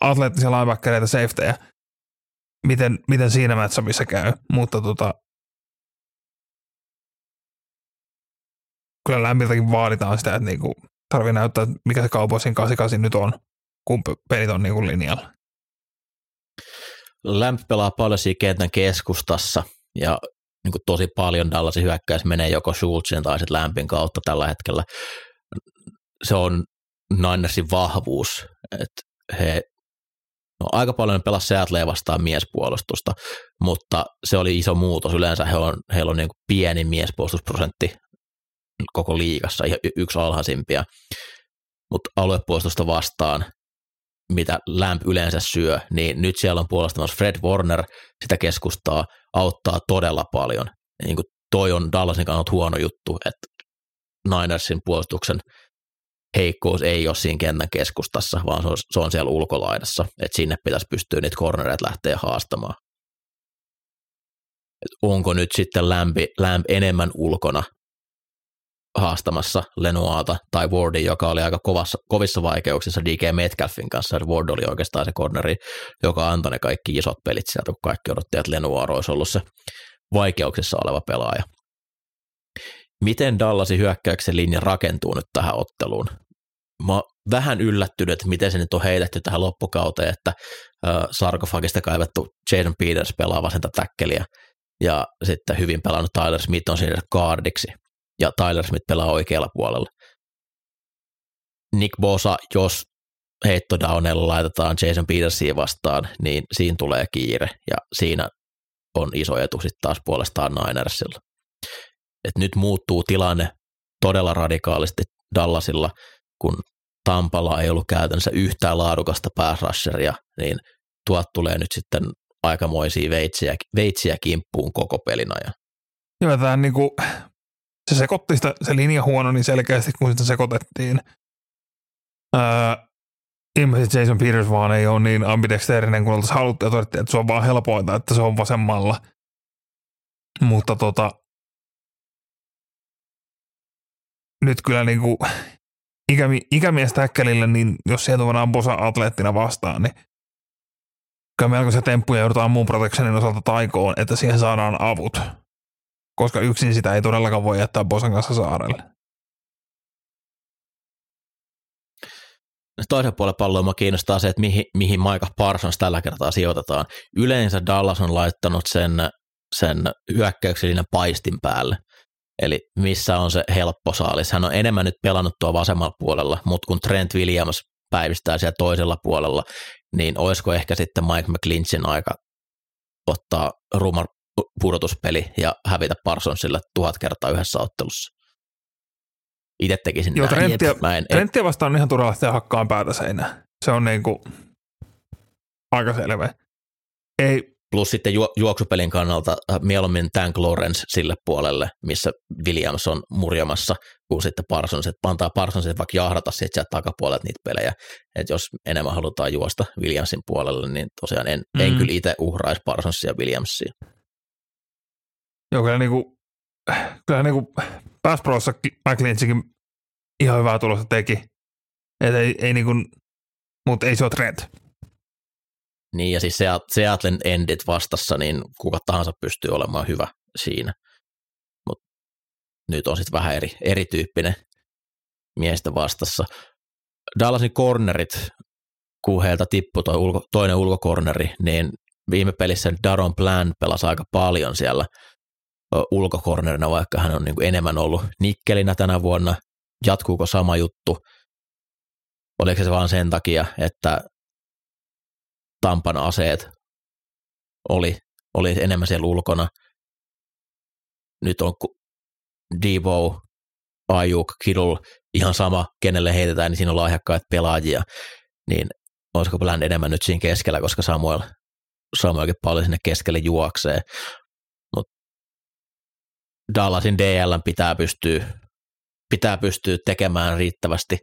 atleettisia linebackereita, safetyjä, miten, miten siinä matchupissa käy, mutta tota, kyllä lämpiltäkin vaaditaan sitä, että niinku tarvii näyttää, mikä se kaupoisin 88 nyt on, kun pelit on niinku linjalla. Lämp pelaa paljon siinä kentän keskustassa ja niin kuin tosi paljon Dallasin hyökkäys menee joko Schultzin tai sitten Lämpin kautta tällä hetkellä. Se on Ninersin vahvuus, että he No, aika paljon pelasi Seattlea vastaan miespuolustusta, mutta se oli iso muutos. Yleensä he on, heillä on niin kuin pieni miespuolustusprosentti koko liigassa, yksi alhaisimpia. Mutta aluepuolustusta vastaan, mitä lämp yleensä syö, niin nyt siellä on puolustamassa Fred Warner, sitä keskustaa, auttaa todella paljon. Niin kuin toi on Dallasin kannalta huono juttu, että Ninersin puolustuksen – heikkous ei ole siinä kentän keskustassa, vaan se on, se on siellä ulkolaidassa, että sinne pitäisi pystyä niitä cornereita lähteä haastamaan. Et onko nyt sitten lämpi, lämpi enemmän ulkona haastamassa Lenoata tai Wardin, joka oli aika kovassa, kovissa vaikeuksissa DK Metcalfin kanssa. Ward oli oikeastaan se corneri, joka antoi ne kaikki isot pelit sieltä, kun kaikki odotti, että Lenoir olisi ollut se vaikeuksissa oleva pelaaja. Miten Dallasin hyökkäyksen linja rakentuu nyt tähän otteluun? mä oon vähän yllättynyt, että miten se nyt on heitetty tähän loppukauteen, että sarkofagista kaivettu Jason Peters pelaa vasenta täkkeliä ja sitten hyvin pelannut Tyler Smith on siinä kaardiksi ja Tyler Smith pelaa oikealla puolella. Nick Bosa, jos heittodownella laitetaan Jason Petersia vastaan, niin siinä tulee kiire ja siinä on iso etu sitten taas puolestaan Ninersilla. Et nyt muuttuu tilanne todella radikaalisti Dallasilla, kun Tampalla ei ollut käytännössä yhtään laadukasta pääsrasheria, niin tuot tulee nyt sitten aikamoisia veitsiä, veitsiä kimppuun koko pelin ajan. Joo, tämä niinku, se sekoitti sitä, se linja huono niin selkeästi, kun sitä sekoitettiin. Öö, ilmeisesti Jason Peters vaan ei ole niin ambidexterinen kuin oltaisiin haluttu ja todettiin, että se on vaan helpointa, että se on vasemmalla. Mutta tota, nyt kyllä niin kuin ikämi, ikämies täkkelille, niin jos sieltä voidaan Bosa atleettina vastaan, niin kyllä melkoisia temppuja joudutaan muun protectionin osalta taikoon, että siihen saadaan avut. Koska yksin sitä ei todellakaan voi jättää Bosan kanssa saarelle. Toisen puolen palloa kiinnostaa se, että mihin, mihin Micah Parsons tällä kertaa sijoitetaan. Yleensä Dallas on laittanut sen, sen hyökkäyksellinen paistin päälle. Eli missä on se helppo saalis. Hän on enemmän nyt pelannut tuo vasemmalla puolella, mutta kun Trent Williams päivistää siellä toisella puolella, niin olisiko ehkä sitten Mike McClinchin aika ottaa ruma pudotuspeli ja hävitä Parsonsille tuhat kertaa yhdessä ottelussa. Itse tekisin Joo, näin. Trenttiä, mä en, Trenttiä vastaan on ihan turha lähteä hakkaan päätä seinään. Se on niinku aika selvä. Ei, Plus sitten ju- juoksupelin kannalta äh, mieluummin Tank Lawrence sille puolelle, missä Williams on murjamassa, kuin sitten Parsons, että antaa Parsons vaikka jahdata sieltä takapuolelta niitä pelejä. Että jos enemmän halutaan juosta Williamsin puolelle, niin tosiaan en, mm. en kyllä itse uhraisi Parsonsia Williamsia. Joo, kyllä niinku, kyllä niinku Pass Prossa Mike ihan hyvää tulosta teki. Et ei, ei niinku, mutta ei se ole Trent. Niin ja siis Seat- Seattlen endit vastassa, niin kuka tahansa pystyy olemaan hyvä siinä. Mutta nyt on sitten vähän eri, erityyppinen miestä vastassa. Dallasin cornerit, kun heiltä tippui toi ulko, toinen ulkokorneri, niin viime pelissä Daron Plan pelasi aika paljon siellä ulkokornerina, vaikka hän on niin kuin enemmän ollut nikkelinä tänä vuonna. Jatkuuko sama juttu? Oliko se vaan sen takia, että Tampan aseet oli, oli enemmän siellä ulkona. Nyt on Devo, Ayuk, Kittle, ihan sama, kenelle heitetään, niin siinä on lahjakkaita pelaajia. Niin olisiko Bland enemmän nyt siinä keskellä, koska Samuel, Samuelkin paljon sinne keskelle juoksee. Dallasin DL pitää pystyä, pitää pystyä tekemään riittävästi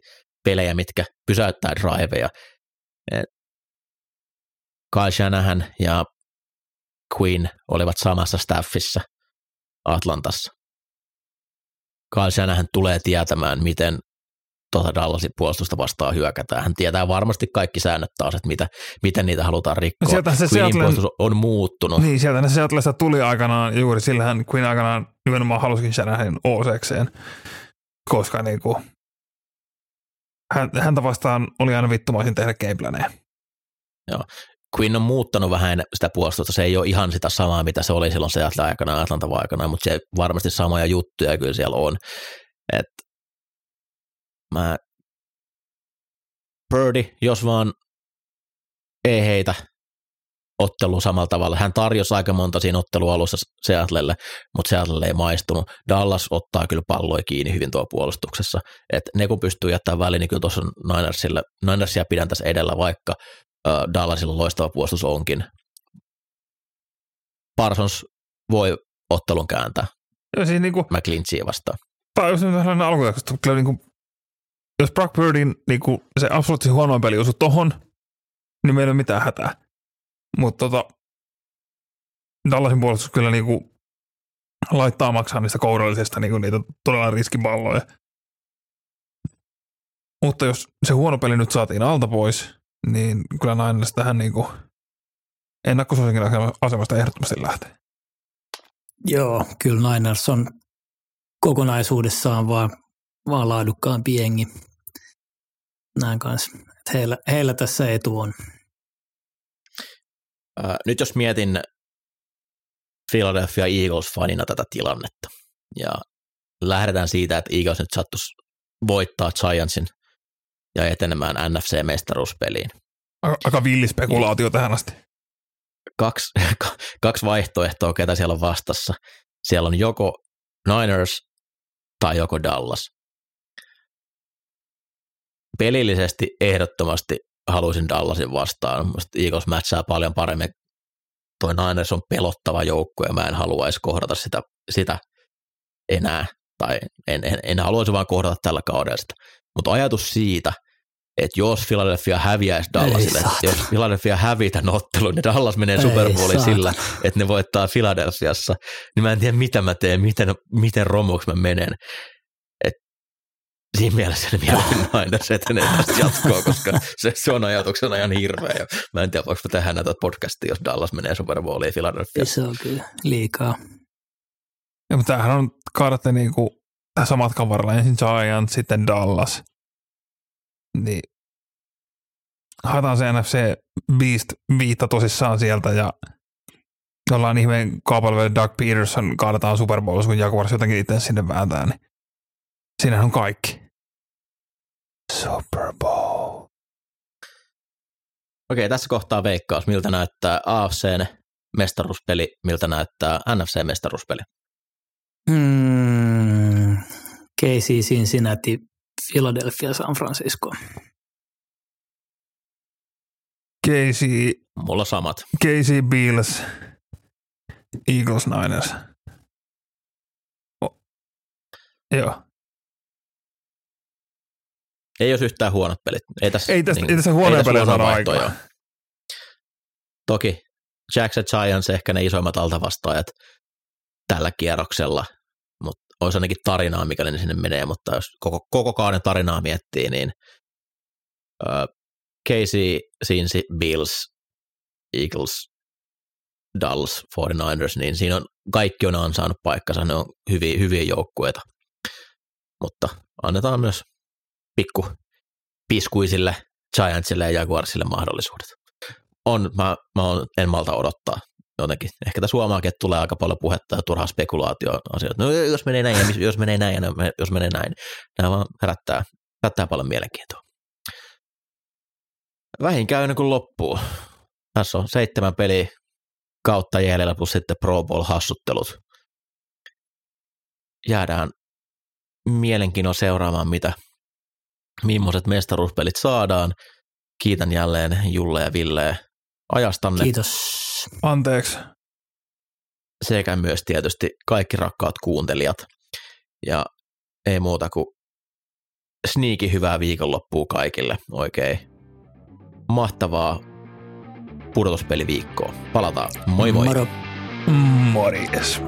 pelejä, mitkä pysäyttää driveja. Et Kyle Shanahan ja Quinn olivat samassa staffissa Atlantassa. Kyle Shanahan tulee tietämään, miten tuota Dallasin puolustusta vastaan hyökätään. Hän tietää varmasti kaikki säännöt taas, että mitä, miten niitä halutaan rikkoa. Sieltä se Quinnin Seattlen- puolustus on muuttunut. Niin, sieltä ne Seattlesta tuli aikanaan, juuri sillähän Quinn aikanaan nimenomaan halusikin Shanahanin osekseen, koska niinku, hän, häntä vastaan oli aina vittumaisin tehdä gameplaneja. Quinn on muuttanut vähän sitä puolustusta. Se ei ole ihan sitä samaa, mitä se oli silloin Seattle aikana Atlanta aikana, mutta se varmasti samoja juttuja kyllä siellä on. Et mä Birdi, jos vaan ei heitä ottelu samalla tavalla. Hän tarjosi aika monta siinä ottelun alussa Seattlelle, mutta Seattlelle ei maistunut. Dallas ottaa kyllä palloja kiinni hyvin tuo puolustuksessa. Et ne kun pystyy jättämään väliin, niin kyllä tuossa Ninersille, Ninersia pidän tässä edellä, vaikka äh, Dallasilla loistava puolustus onkin. Parsons voi ottelun kääntää Ja siis niinku, McClinchia vastaan. tämä on nyt sellainen kyllä niinku, jos Brock Birdin niinku, se absoluuttisesti huonoin peli osui tohon, niin meillä ei ole mitään hätää. Mutta tota, Dallasin puolustus kyllä niinku, laittaa maksaa niistä kourallisista niinku, niitä todella riskipalloja. Mutta jos se huono peli nyt saatiin alta pois, niin kyllä Niners tähän niinku ennakkosuosikin asemasta ehdottomasti lähtee. Joo, kyllä Niners on kokonaisuudessaan vaan, vaan laadukkaampi jengi. näin kanssa. Heillä, heillä tässä etu on. Nyt jos mietin Philadelphia Eagles-fanina tätä tilannetta, ja lähdetään siitä, että Eagles nyt sattuisi voittaa Giantsin ja etenemään NFC-mestaruuspeliin. Aika villi spekulaatio tähän asti. Kaksi, kaksi vaihtoehtoa, ketä siellä on vastassa. Siellä on joko Niners tai joko Dallas. Pelillisesti ehdottomasti haluaisin Dallasin vastaan. Musta Eagles matchaa paljon paremmin. Toi Niners on pelottava joukkue ja mä en haluaisi kohdata sitä, sitä enää. Tai en, en, en haluaisi vaan kohdata tällä kaudella sitä. Mutta ajatus siitä, että jos Philadelphia häviäisi Dallasille, jos Philadelphia hävii tämän ottelun, niin Dallas menee Super Bowliin sillä, että ne voittaa Philadelphiassa, niin mä en tiedä mitä mä teen, miten, miten romuksi mä menen. Siinä mielessä ne mieluummin aina se etenee tästä jatkoa, koska se, se on ajatuksena ihan hirveä. Ja mä en tiedä, voiko tehdä näitä podcastia, jos Dallas menee Super Bowliin Philadelphiassa. Se on kyllä liikaa. Ja, mutta tämähän on kaadatte niinku tässä matkan varrella ensin Giants, sitten Dallas – niin haetaan se NFC Beast viitta tosissaan sieltä ja ollaan ihmeen kaupalla Doug Peterson kaadetaan Super Bowlissa, kun Jaguars jotenkin itse sinne vääntää, niin siinähän on kaikki. Super Bowl. Okei, tässä kohtaa veikkaus, miltä näyttää AFCn mestaruuspeli, miltä näyttää NFC-mestaruuspeli. Hmm, Casey Cincinnati Philadelphia, San Francisco. Casey. Mulla samat. Casey Bills, Eagles Niners. Oh. Joo. Ei olisi yhtään huonot pelit. Ei tässä, ei tässä, niin, ei tässä huonoja pelejä saada aikaa. Toki Jacks ja Giants ehkä ne isoimmat altavastaajat tällä kierroksella, olisi ainakin tarinaa, mikäli ne sinne menee, mutta jos koko, koko kauden tarinaa miettii, niin uh, Casey, Cincy, Bills, Eagles, Dallas, 49ers, niin siinä on, kaikki on ansainnut paikkansa, ne on hyviä, hyviä joukkueita, mutta annetaan myös pikku piskuisille Giantsille ja Jaguarsille mahdollisuudet. On, mä, mä on, en malta odottaa jotenkin. Ehkä tässä huomaakin, että tulee aika paljon puhetta ja turhaa spekulaatioasioita. No jos menee näin jos menee näin jos menee näin. Nämä vaan herättää, herättää paljon mielenkiintoa. Vähin käy kuin loppuu. Tässä on seitsemän peliä kautta jäljellä plus sitten Pro Bowl-hassuttelut. Jäädään mielenkiinnolla seuraamaan, mitä millaiset mestaruuspelit saadaan. Kiitän jälleen Julle ja Ville ajastanne. Kiitos. Anteeksi. Sekä myös tietysti kaikki rakkaat kuuntelijat. Ja ei muuta kuin sniiki hyvää viikonloppua kaikille. Oikein mahtavaa pudotuspeliviikkoa. Palataan. Moi moi. Moro. Morjes.